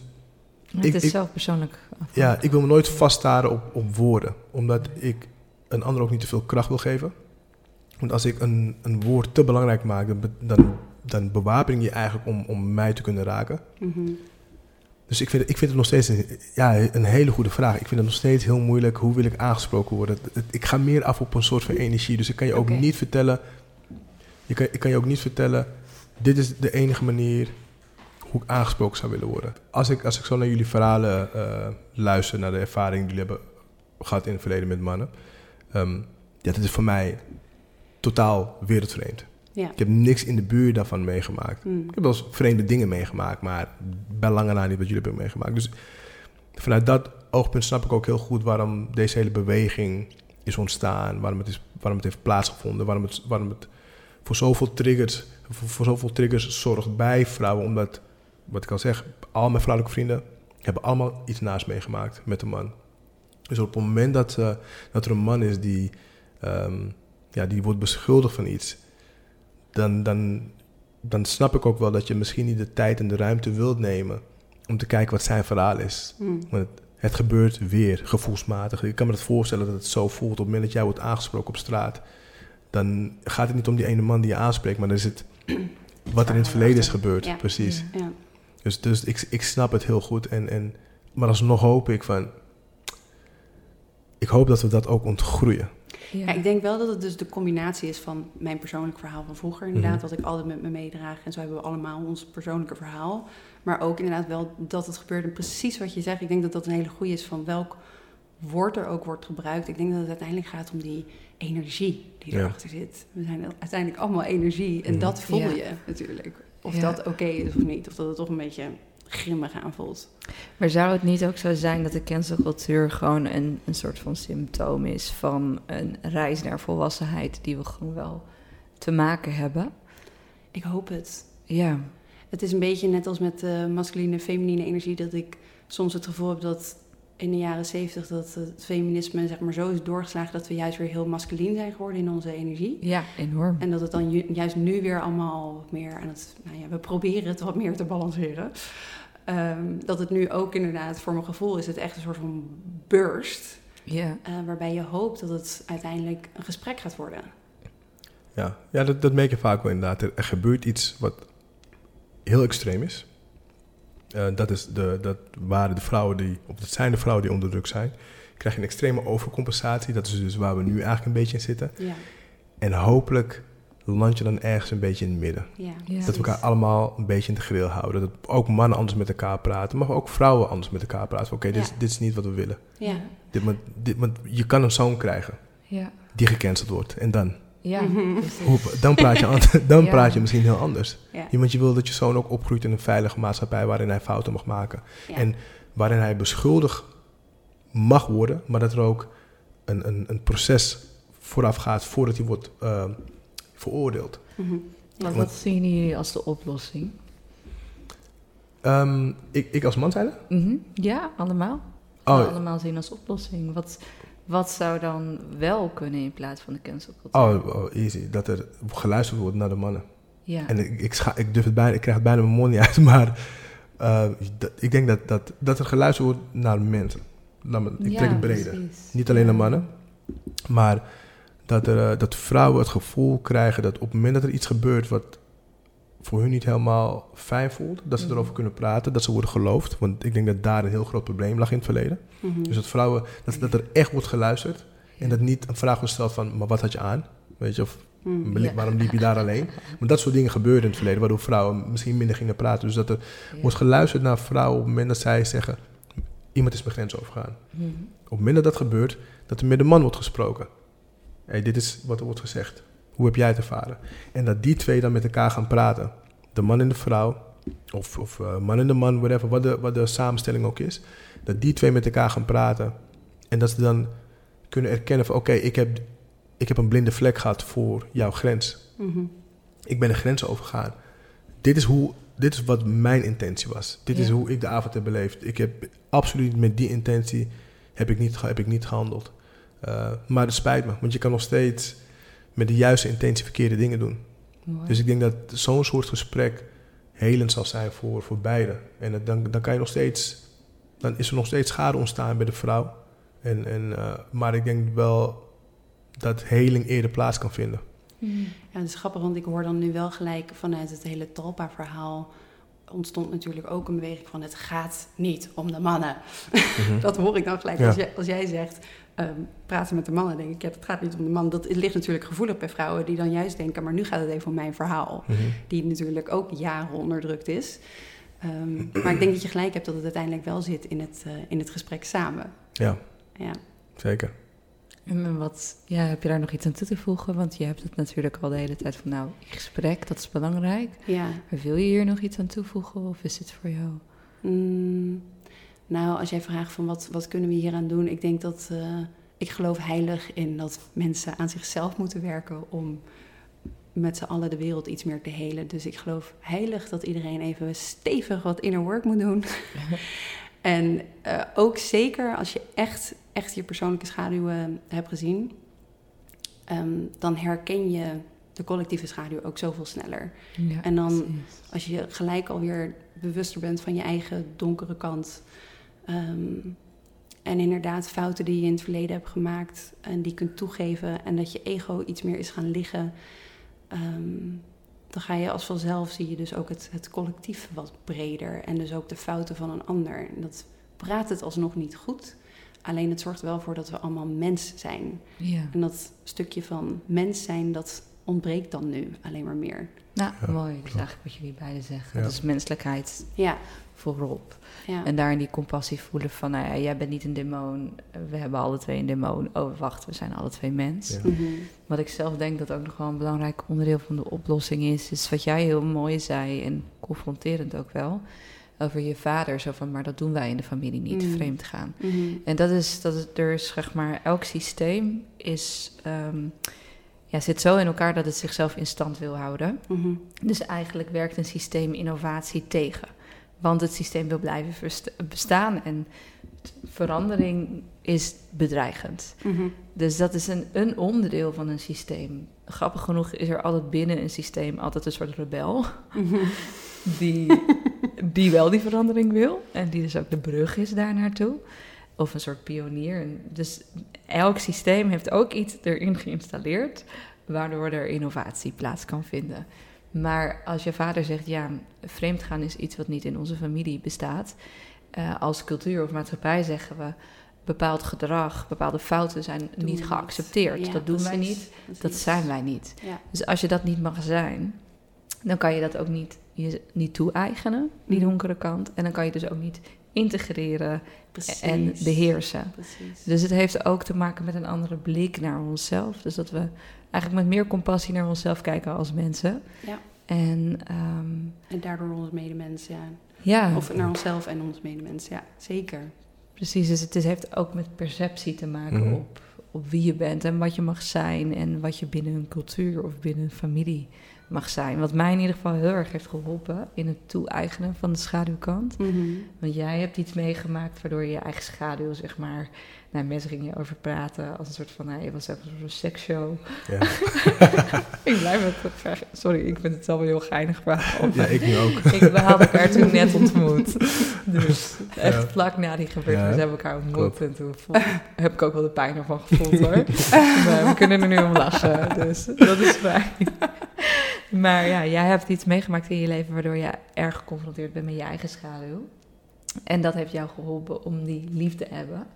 Het Ik- is ik- zelf persoonlijk. ja, ik wil me nooit vaststaren op, op woorden. Omdat ik een ander ook niet te veel kracht wil geven. Want als ik een, een woord te belangrijk maak, dan, dan, dan bewapen je eigenlijk om, om mij te kunnen raken. Mhm. Dus ik vind, het- ik vind het nog steeds een, ja, een hele goede vraag. Ik vind het nog steeds heel moeilijk. Hoe wil ik aangesproken worden? Ik ga meer af op een soort van energie. Dus ik kan je ook niet vertellen. Je kan, ik kan je ook niet vertellen. Dit is de enige manier hoe ik aangesproken zou willen worden. Als ik, als ik zo naar jullie verhalen eh, luister, naar de ervaring die jullie hebben gehad in het verleden met mannen. ehm, ja, dat is voor mij totaal wereldvreemd. Ja. Ik heb niks in de buurt daarvan meegemaakt. Mm. Ik heb wel eens vreemde dingen meegemaakt, maar bij lange na niet wat jullie hebben meegemaakt. Dus vanuit dat oogpunt snap ik ook heel goed waarom deze hele beweging is ontstaan, waarom het, is, waarom het heeft plaatsgevonden, waarom het, waarom het voor zoveel triggers, voor, voor zoveel triggers zorgt bij vrouwen, omdat, wat ik al zeg, al mijn vrouwelijke vrienden hebben allemaal iets naast meegemaakt met een man. Dus op het moment dat, eh, dat er een man is die, ehm, ja, die wordt beschuldigd van iets, dan, dan, dan snap ik ook wel dat je misschien niet de tijd en de ruimte wilt nemen om te kijken wat zijn verhaal is. Mm. Want het, het gebeurt weer gevoelsmatig. Ik kan me dat voorstellen dat het zo voelt. Op het moment dat jij wordt aangesproken op straat, dan gaat het niet om die ene man die je aanspreekt, maar dan is het *clears throat* wat er in het verleden is gebeurd. Ja. Precies. Ja. Dus, dus ik, ik snap het heel goed. En, en, maar alsnog hoop ik van. Ik hoop dat we dat ook ontgroeien. Ja, ik denk wel dat het dus de combinatie is van mijn persoonlijk verhaal van vroeger, inderdaad, Mhm. wat ik altijd met me meedraag. En zo hebben we allemaal ons persoonlijke verhaal. Maar ook inderdaad wel dat het gebeurt. En precies wat je zegt, ik denk dat dat een hele goede is van welk woord er ook wordt gebruikt. Ik denk dat het uiteindelijk gaat om die energie die Ja. erachter zit. We zijn uiteindelijk allemaal energie en Mhm. dat voel Ja. je natuurlijk. Of Ja. dat oké is of niet. Of dat het toch een beetje grimmig aanvoelt. Maar zou het niet ook zo zijn dat de cancelcultuur gewoon een, een soort van symptoom is van een reis naar volwassenheid die we gewoon wel te maken hebben? Ik hoop het. Ja, Het is een beetje net als met de masculine en feminine energie, dat ik soms het gevoel heb dat in de jaren zeventig dat het feminisme zeg maar, zo is doorgeslagen dat we juist weer heel masculin zijn geworden in onze energie. ja enorm. En dat het dan ju- juist nu weer allemaal wat meer aan het, nou ja, we proberen het wat meer te balanceren. Ehm, dat het nu ook inderdaad, voor mijn gevoel, is het echt een soort van burst. Ja, eh, waarbij je hoopt dat het uiteindelijk een gesprek gaat worden. Ja, ja dat, dat merk je vaak wel inderdaad. Er, er gebeurt iets wat heel extreem is. Eh, dat, is de, dat waren de vrouwen die, of dat zijn de vrouwen die onder druk zijn. Krijg je een extreme overcompensatie. Dat is dus waar we nu eigenlijk een beetje in zitten. Ja, En hopelijk land je dan ergens een beetje in het midden. ja. Ja. Dat we elkaar allemaal een beetje in de grill houden. Dat ook mannen anders met elkaar praten, maar ook vrouwen anders met elkaar praten. Oké, dit, dit is niet wat we willen. Ja. Dit, moet- dit, want je kan een zoon krijgen ja, die gecanceld wordt. En dan? Ja. Mhm. Hoe, dan praat je, *laughs* an- dan Ja. praat je misschien heel anders. Ja. Iemand je wil dat je zoon ook opgroeit in een veilige maatschappij waarin hij fouten mag maken. Ja. En waarin hij beschuldigd mag worden, maar dat er ook een, een, een proces vooraf gaat voordat hij wordt eh, veroordeeld. Mhm. Wat, wat zien jullie als de oplossing? Ehm, ik, ik als man zei dat? Mhm. Ja, allemaal. Oh, allemaal zien als oplossing. Wat, wat zou dan wel kunnen in plaats van de cancelcultuur? oh, oh, easy. Dat er geluisterd wordt naar de mannen. ja. En ik, ik, scha- ik durf het bijna, ik krijg het bijna mijn mond niet uit, *laughs* maar eh, dat- ik denk dat, dat, dat er geluisterd wordt naar mensen. Laat me, ik Ja, trek het breder. precies. Niet alleen naar mannen, maar dat, er, eh, dat vrouwen het gevoel krijgen dat op het moment dat er iets gebeurt wat voor hun niet helemaal fijn voelt, dat ze Mhm. erover kunnen praten, dat ze worden geloofd. Want ik denk dat daar een heel groot probleem lag in het verleden. Mhm. Dus dat vrouwen, dat, dat er echt wordt geluisterd en dat niet een vraag wordt gesteld van, maar wat had je aan? Weet je, of Mhm. Waarom liep je daar alleen? *laughs* Maar dat soort dingen gebeurden in het verleden, waardoor vrouwen misschien minder gingen praten. Dus dat er wordt geluisterd naar vrouwen op het moment dat zij zeggen, iemand is mijn grens overgegaan. Op het moment dat dat gebeurt, dat er met de man wordt gesproken. Hey, dit is wat er wordt gezegd. Hoe heb jij het ervaren? En dat die twee dan met elkaar gaan praten. De man en de vrouw, of, of uh, man en de man, whatever, wat de, wat de samenstelling ook is. Dat die twee met elkaar gaan praten. En dat ze dan kunnen erkennen van oké, ik, heb, ik heb een blinde vlek gehad voor jouw grens. Mhm. Ik ben een grens overgegaan. Dit is, hoe, dit is wat mijn intentie was. Dit is hoe ik de avond heb beleefd. Ik heb absoluut met die intentie heb ik niet, heb ik niet gehandeld. Uh, maar het spijt me, want je kan nog steeds met de juiste intentie verkeerde dingen doen. Mooi. Dus ik denk dat zo'n soort gesprek helend zal zijn voor, voor beide. En dat, dan, dan kan je nog steeds, dan is er nog steeds schade ontstaan bij de vrouw. En, en, uh, maar ik denk wel dat heling eerder plaats kan vinden. Mm. Ja, het is grappig, want ik hoor dan nu wel gelijk vanuit het hele Talpa-verhaal ontstond natuurlijk ook een beweging van het gaat niet om de mannen. Mhm. *laughs* dat hoor ik dan gelijk. Ja. Als, jij, als jij zegt um, praten met de mannen, denk ik, ja, het gaat niet om de man. Dat het ligt natuurlijk gevoelig bij vrouwen die dan juist denken, maar nu gaat het even om mijn verhaal. Mhm. Die natuurlijk ook jaren onderdrukt is. Um, maar ik denk dat je gelijk hebt dat het uiteindelijk wel zit in het, uh, in het gesprek samen. Ja, ja. zeker. En wat, ja, heb je daar nog iets aan toe te voegen? Want je hebt het natuurlijk al de hele tijd van, nou, gesprek, dat is belangrijk. Ja. Maar wil je hier nog iets aan toevoegen of is dit voor jou? Mm, nou, als jij vraagt van wat, wat kunnen we hier aan doen? Ik denk dat, uh, ik geloof heilig in dat mensen aan zichzelf moeten werken om met z'n allen de wereld iets meer te helen. Dus ik geloof heilig dat iedereen even stevig wat inner work moet doen. *laughs* en uh, ook zeker als je echt, echt je persoonlijke schaduwen hebt gezien, um, dan herken je de collectieve schaduw ook zoveel sneller. Ja, en dan, precies. als je gelijk alweer bewuster bent van je eigen donkere kant. Um, en inderdaad fouten die je in het verleden hebt gemaakt en die kunt toegeven. En dat je ego iets meer is gaan liggen. Um, dan ga je als vanzelf, zie je dus ook het, het collectief wat breder. En dus ook de fouten van een ander. En dat praat het alsnog niet goed. Alleen het zorgt wel voor dat we allemaal mens zijn. Ja. En dat stukje van mens zijn, dat ontbreekt dan nu alleen maar meer. Nou, Ja, mooi. Dat is eigenlijk wat jullie beiden zeggen. Ja. Dat is menselijkheid Ja, voorop. ja. En daarin die compassie voelen van, nou ja, jij bent niet een demon. We hebben alle twee een demon. Oh, wacht, we zijn alle twee mens. Ja. Mhm. Wat ik zelf denk dat ook nog wel een belangrijk onderdeel van de oplossing is, is wat jij heel mooi zei en confronterend ook wel. Over je vader, zo van, maar dat doen wij in de familie niet, Mm. vreemd gaan. Mhm. En dat is, dat is, er is, zeg maar, elk systeem is, ehm, ja, zit zo in elkaar dat het zichzelf in stand wil houden. Mhm. Dus eigenlijk werkt een systeem innovatie tegen. Want het systeem wil blijven bestaan en verandering is bedreigend. Mhm. Dus dat is een, een onderdeel van een systeem. Grappig genoeg is er altijd binnen een systeem altijd een soort rebel. Mhm. *laughs* Die, die wel die verandering wil. En die dus ook de brug is daar naartoe. Of een soort pionier. Dus elk systeem heeft ook iets erin geïnstalleerd. Waardoor er innovatie plaats kan vinden. Maar als je vader zegt, ja, vreemdgaan is iets wat niet in onze familie bestaat. Uh, als cultuur of maatschappij zeggen we, bepaald gedrag, bepaalde fouten zijn Doen niet geaccepteerd. Ja, dat doen wij precies, niet, dat zijn wij niet. Ja. Dus als je dat niet mag zijn, dan kan je dat ook niet, je, niet toe-eigenen, die Mhm. donkere kant. En dan kan je dus ook niet integreren Precies. en beheersen. Precies. Dus het heeft ook te maken met een andere blik naar onszelf. Dus dat we eigenlijk met meer compassie naar onszelf kijken als mensen. Ja. En ehm, En daardoor ons medemens, ja. ja, Of naar onszelf en ons medemens, ja, zeker. precies. Dus het is, heeft ook met perceptie te maken Mhm. op, op wie je bent en wat je mag zijn. En wat je binnen een cultuur of binnen een familie mag zijn. Wat mij in ieder geval heel erg heeft geholpen in het toe-eigenen van de schaduwkant. Mhm. Want jij hebt iets meegemaakt waardoor je je eigen schaduw, zeg maar... Nou, mensen gingen je over praten als een soort van... Nou, je was even een soort seksshow. Ja. *laughs* ik blijf het. Sorry, ik vind het zelf wel heel geinig. Maar ja, ik nu ook. ik, we hadden elkaar toen net ontmoet. Dus echt Ja. vlak na die gebeurtenis Ja. hebben we elkaar ontmoet. Klopt. En toen voel- heb ik ook wel de pijn ervan gevoeld hoor. *laughs* maar we kunnen er nu om lachen, dus dat is fijn. maar ja, jij hebt iets meegemaakt in je leven waardoor je erg geconfronteerd bent met je eigen schaduw. En dat heeft jou geholpen om die liefde te hebben.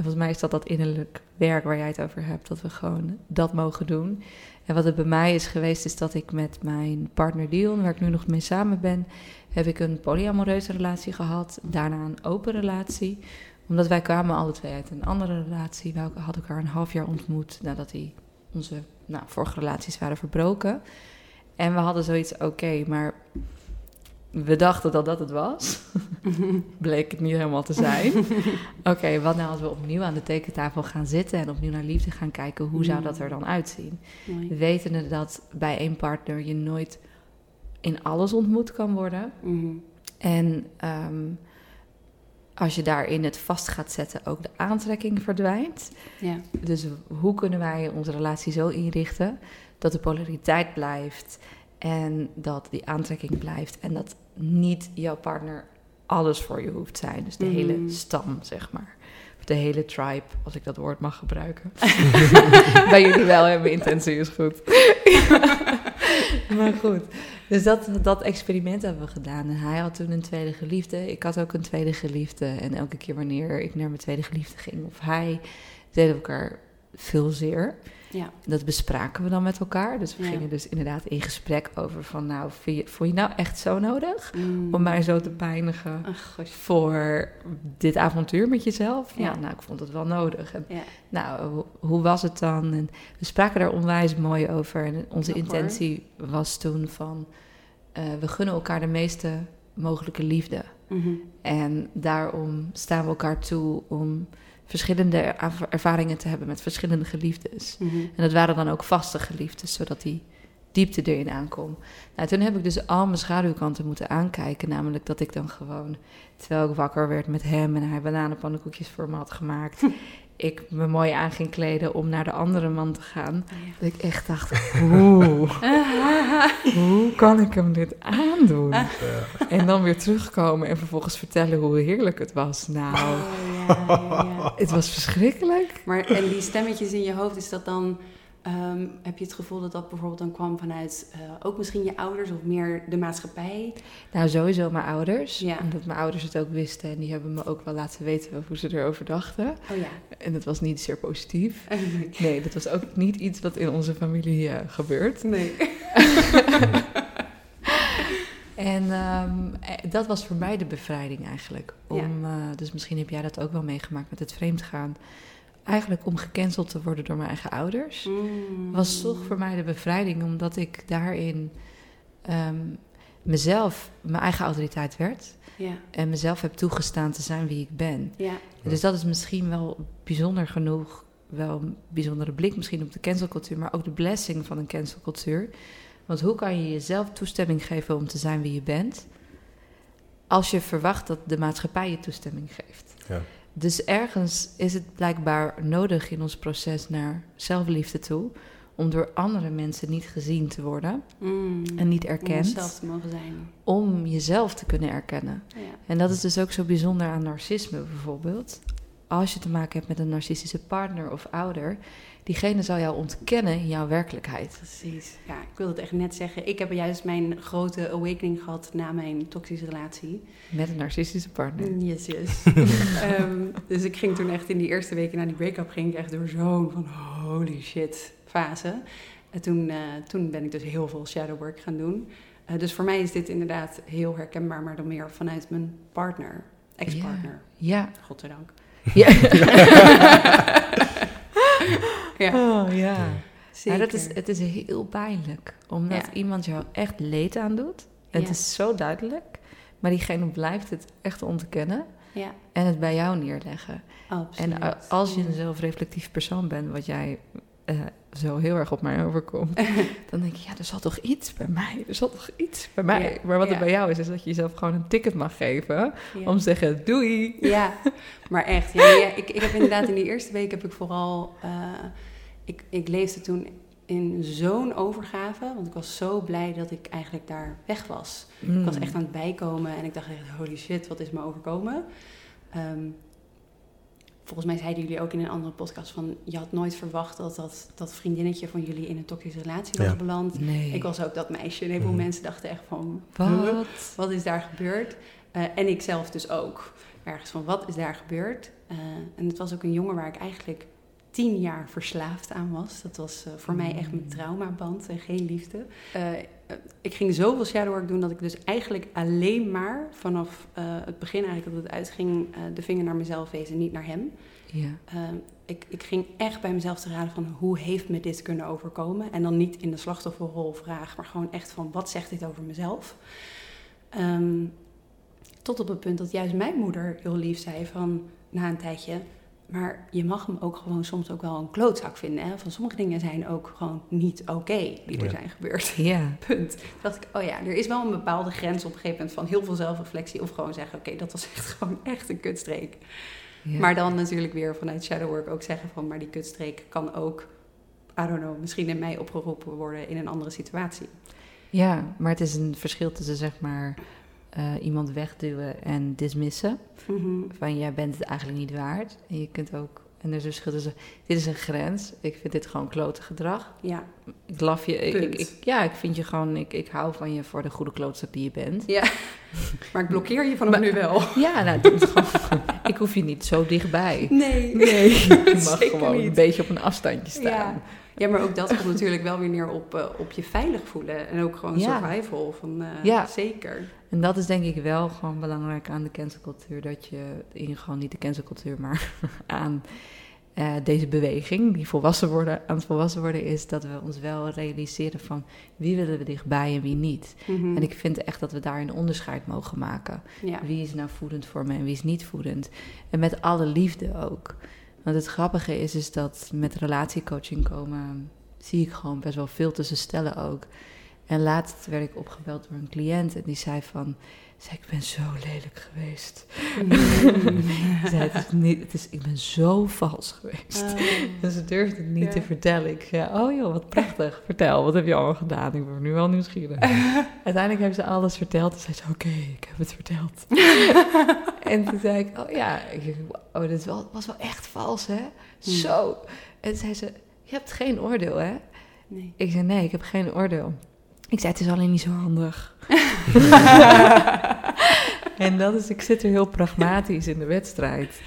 En volgens mij is dat dat innerlijk werk waar jij het over hebt, dat we gewoon dat mogen doen. En wat het bij mij is geweest, is dat ik met mijn partner Dion, waar ik nu nog mee samen ben, heb ik een polyamoreuze relatie gehad. Daarna een open relatie. Omdat wij kwamen alle twee uit een andere relatie. We hadden elkaar een half jaar ontmoet nadat hij onze nou, vorige relaties waren verbroken. En we hadden zoiets, oké, maar we dachten dat dat het was. *laughs* Bleek het niet helemaal te zijn. *laughs* Oké, wat nou als we opnieuw aan de tekentafel gaan zitten en opnieuw naar liefde gaan kijken, hoe zou dat er dan uitzien? Mooi. Wetende dat bij één partner je nooit in alles ontmoet kan worden. Mhm. En ehm, als je daarin het vast gaat zetten, ook de aantrekking verdwijnt. Ja. Dus hoe kunnen wij onze relatie zo inrichten dat de polariteit blijft en dat die aantrekking blijft en dat niet jouw partner alles voor je hoeft te zijn. Dus de Mhm. hele stam, zeg maar. Of de hele tribe, als ik dat woord mag gebruiken. *laughs* *laughs* Bij jullie wel? Mijn intentie is goed. *laughs* maar goed, dus dat, dat experiment hebben we gedaan. En hij had toen een tweede geliefde. Ik had ook een tweede geliefde. En elke keer wanneer ik naar mijn tweede geliefde ging, of hij, deden we elkaar veel zeer. Ja. Dat bespraken we dan met elkaar. Dus we Ja. gingen dus inderdaad in gesprek over van... nou, je, vond je nou echt zo nodig Mm. om mij zo te pijnigen... Ach, voor dit avontuur met jezelf? Ja, Ja. nou, ik vond het wel nodig. En, nou, ho- hoe was het dan? En we spraken daar onwijs mooi over. En onze hoor. intentie was toen van... eh, we gunnen elkaar de meeste mogelijke liefde. Mhm. En daarom staan we elkaar toe om verschillende erva- ervaringen te hebben met verschillende geliefdes. Mhm. En dat waren dan ook vaste geliefdes, zodat die diepte erin aankomt. Nou, toen heb ik dus al mijn schaduwkanten moeten aankijken. Namelijk dat ik dan gewoon, terwijl ik wakker werd met hem en hij bananenpannenkoekjes voor me had gemaakt, *laughs* ik me mooi aan ging kleden om naar de andere man te gaan. Dat ik echt dacht, hoe, *laughs* hoe kan ik hem dit aandoen? Ja. En dan weer terugkomen en vervolgens vertellen hoe heerlijk het was. Nou, Oh, ja, ja, ja. het was verschrikkelijk. Maar en die stemmetjes in je hoofd, is dat dan... ehm, heb je het gevoel dat dat bijvoorbeeld dan kwam vanuit eh, ook misschien je ouders of meer de maatschappij? Nou, sowieso mijn ouders. Ja. Omdat mijn ouders het ook wisten. En die hebben me ook wel laten weten hoe ze erover dachten. Oh ja. En dat was niet zeer positief. *laughs* Nee, dat was ook niet iets wat in onze familie eh, gebeurt. nee. *laughs* En ehm, eh, dat was voor mij de bevrijding eigenlijk. Om, eh, dus misschien heb jij dat ook wel meegemaakt met het vreemdgaan. Eigenlijk om gecanceld te worden door mijn eigen ouders. Mm. Was toch voor mij de bevrijding, omdat ik daarin ehm, mezelf, mijn eigen autoriteit werd. Ja, En mezelf heb toegestaan te zijn wie ik ben. ja. Dus dat is misschien wel bijzonder genoeg, wel een bijzondere blik misschien op de cancelcultuur, maar ook de blessing van een cancelcultuur. Want hoe kan je jezelf toestemming geven om te zijn wie je bent, als je verwacht dat de maatschappij je toestemming geeft? Ja. Dus ergens is het blijkbaar nodig in ons proces naar zelfliefde toe, om door andere mensen niet gezien te worden Mm. en niet Om erkend, onszelf te mogen zijn. om jezelf te kunnen erkennen. Ja. En dat is dus ook zo bijzonder aan narcisme bijvoorbeeld. Als je te maken hebt met een narcistische partner of ouder, diegene zal jou ontkennen in jouw werkelijkheid. Precies. Ja, ik wilde het echt net zeggen. Ik heb juist mijn grote awakening gehad na mijn toxische relatie. Met een narcistische partner. Yes, yes. *laughs* Ehm, dus ik ging toen echt in die eerste weken na die break-up... ging ik echt door zo'n van holy shit fase. En toen, eh, toen ben ik dus heel veel shadow work gaan doen. Eh, dus voor mij is dit inderdaad heel herkenbaar... maar dan meer vanuit mijn partner, ex-partner. Ja. Godzijdank. Ja. *laughs* *laughs* Ja, Oh ja. Maar zeker. dat is, het is heel pijnlijk, omdat Ja. iemand jou echt leed aandoet. En Ja. Het is zo duidelijk, maar diegene blijft het echt ontkennen Ja, en het bij jou neerleggen. absoluut. En a- als je een zelfreflectief persoon bent, wat jij eh, zo heel erg op mij overkomt, *laughs* dan denk je, ja, er zal toch iets bij mij, er zal toch iets bij mij. Ja, Maar wat ja. er bij jou is, is dat je jezelf gewoon een ticket mag geven Ja. om te zeggen, doei. Ja, maar echt. Ik, ik heb inderdaad in die eerste week heb ik vooral... eh, ik, ik leefde toen in zo'n overgave, want ik was zo blij dat ik eigenlijk daar weg was. Ik was echt aan het bijkomen en ik dacht echt, holy shit, wat is me overkomen? Ehm, volgens mij zeiden jullie ook in een andere podcast van... je had nooit verwacht dat dat, dat vriendinnetje van jullie in een toxische relatie was Ja. beland. Nee. Ik was ook dat meisje. Een heleboel Mhm. mensen dachten echt van... Wat? Wat is daar gebeurd? Eh, en ik zelf dus ook. Ergens van, wat is daar gebeurd? Eh, en het was ook een jongen waar ik eigenlijk tien jaar verslaafd aan was. Dat was eh, voor mij echt mijn traumaband en geen liefde. Eh, ik ging zoveel shadowwork doen dat ik dus eigenlijk alleen maar vanaf eh, het begin eigenlijk dat het uitging... eh, de vinger naar mezelf wees en niet naar hem. Ja. Ehm, ik, ik ging echt bij mezelf te raden van hoe heeft me dit kunnen overkomen? En dan niet in de slachtofferrol vraag, maar gewoon echt van wat zegt dit over mezelf? Ehm, tot op het punt dat juist mijn moeder heel lief zei van na een tijdje, maar je mag hem ook gewoon soms ook wel een klootzak vinden. Hè? Van sommige dingen zijn ook gewoon niet oké die er Ja. zijn gebeurd. *laughs* Ja. *laughs* Punt. Toen dacht ik, oh ja, er is wel een bepaalde grens op een gegeven moment van heel veel zelfreflectie. Of gewoon zeggen, oké, dat was echt *laughs* gewoon echt een kutstreek. Ja. Maar dan natuurlijk weer vanuit shadowwork ook zeggen van, maar die kutstreek kan ook, I don't know, misschien in mij opgeroepen worden in een andere situatie. Ja, maar het is een verschil tussen zeg maar eh, iemand wegduwen en dismissen. Mhm. Van jij bent het eigenlijk niet waard. En je kunt ook. En er is een verschil tussen. Dit is een grens. Ik vind dit gewoon klote gedrag. Ja, Ik laf je. Ik, Punt. ik, ik- ja, ik vind je gewoon. Ik, ik hou van je voor de goede klootzak die je bent. ja. *laughs* maar ik blokkeer je vanaf nu wel. *laughs* Ja, nou, gewoon. ik hoef je niet zo dichtbij. Nee. Nee, *laughs* je mag gewoon niet. een beetje op een afstandje staan. Ja. Ja, maar ook dat komt natuurlijk wel weer neer op, eh, op je veilig voelen. En ook gewoon Ja. survival. Van, eh, Ja. Zeker. En dat is denk ik wel gewoon belangrijk aan de cancelcultuur. Dat je in gewoon niet de cancelcultuur, maar *laughs* aan eh, deze beweging die volwassen worden, aan het volwassen worden is dat we ons wel realiseren van wie willen we dichtbij en wie niet. Mhm. En ik vind echt dat we daar een onderscheid mogen maken. ja. Wie is nou voedend voor me en wie is niet voedend. En met alle liefde ook. Want het grappige is, is dat met relatiecoaching komen, zie ik gewoon best wel veel tussen stellen ook. En laatst werd ik opgebeld door een cliënt en die zei van, zei, ik ben zo lelijk geweest. *laughs* zei, het is niet, het is, ik ben zo vals geweest. Oh. En ze durfde het niet Ja. te vertellen. Ik zei, oh joh, wat prachtig. Vertel, wat heb je allemaal gedaan? Ik ben nu wel nieuwsgierig. *laughs* Uiteindelijk heeft ze alles verteld. En zei ze, oké, ik heb het verteld. *laughs* en toen zei ik, oh ja. Ik oh, dit wel- was wel echt vals, hè? Hmm. Zo. En zei ze, je hebt geen oordeel, hè? Nee. Ik zei, nee, ik heb geen oordeel. Ik zei, het is alleen niet zo handig. *laughs* en dat is, ik zit er heel pragmatisch in de wedstrijd.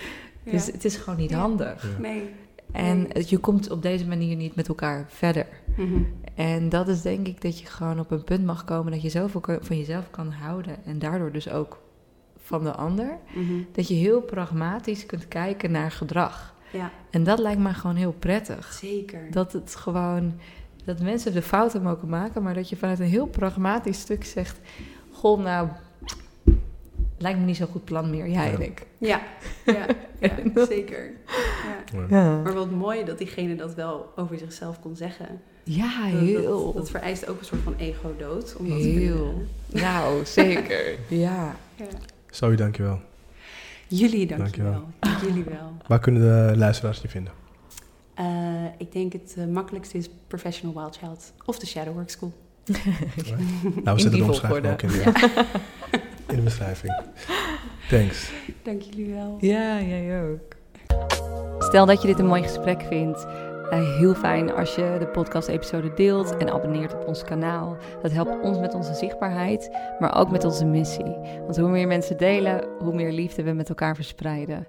Dus Ja. het is gewoon niet Ja. handig. Ja. Nee. En je komt op deze manier niet met elkaar verder. Mhm. En dat is denk ik dat je gewoon op een punt mag komen dat je zoveel van jezelf kan houden. En daardoor dus ook van de ander. Mhm. Dat je heel pragmatisch kunt kijken naar gedrag. Ja, En dat lijkt mij gewoon heel prettig. zeker. Dat het gewoon, dat mensen de fouten mogen maken, maar dat je vanuit een heel pragmatisch stuk zegt: Goh, nou, lijkt me niet zo'n goed plan meer, jij en Ja. ik. Ja, ja, *laughs* ja zeker. Ja. Maar wat mooi dat diegene dat wel over zichzelf kon zeggen. ja Dat- heel. Dat, dat vereist ook een soort van ego-dood. om dat te Heel. Nou, *laughs* zeker. Ja. Ja. Zoe, dankjewel. Jullie dankjewel. Dankjewel. Jullie wel. Waar kunnen de luisteraars je vinden? Eh, ik denk het eh, makkelijkste is Professional Wild Child of de Shadowwork School. *laughs* Nou, we zetten de omschrijving ook in de, *laughs* in de beschrijving. Thanks. Dank jullie wel. Ja, jij ook. Stel dat je dit een mooi gesprek vindt. eh, heel fijn als je de podcast-episode deelt en abonneert op ons kanaal. Dat helpt ons met onze zichtbaarheid, maar ook met onze missie. Want hoe meer mensen delen, hoe meer liefde we met elkaar verspreiden.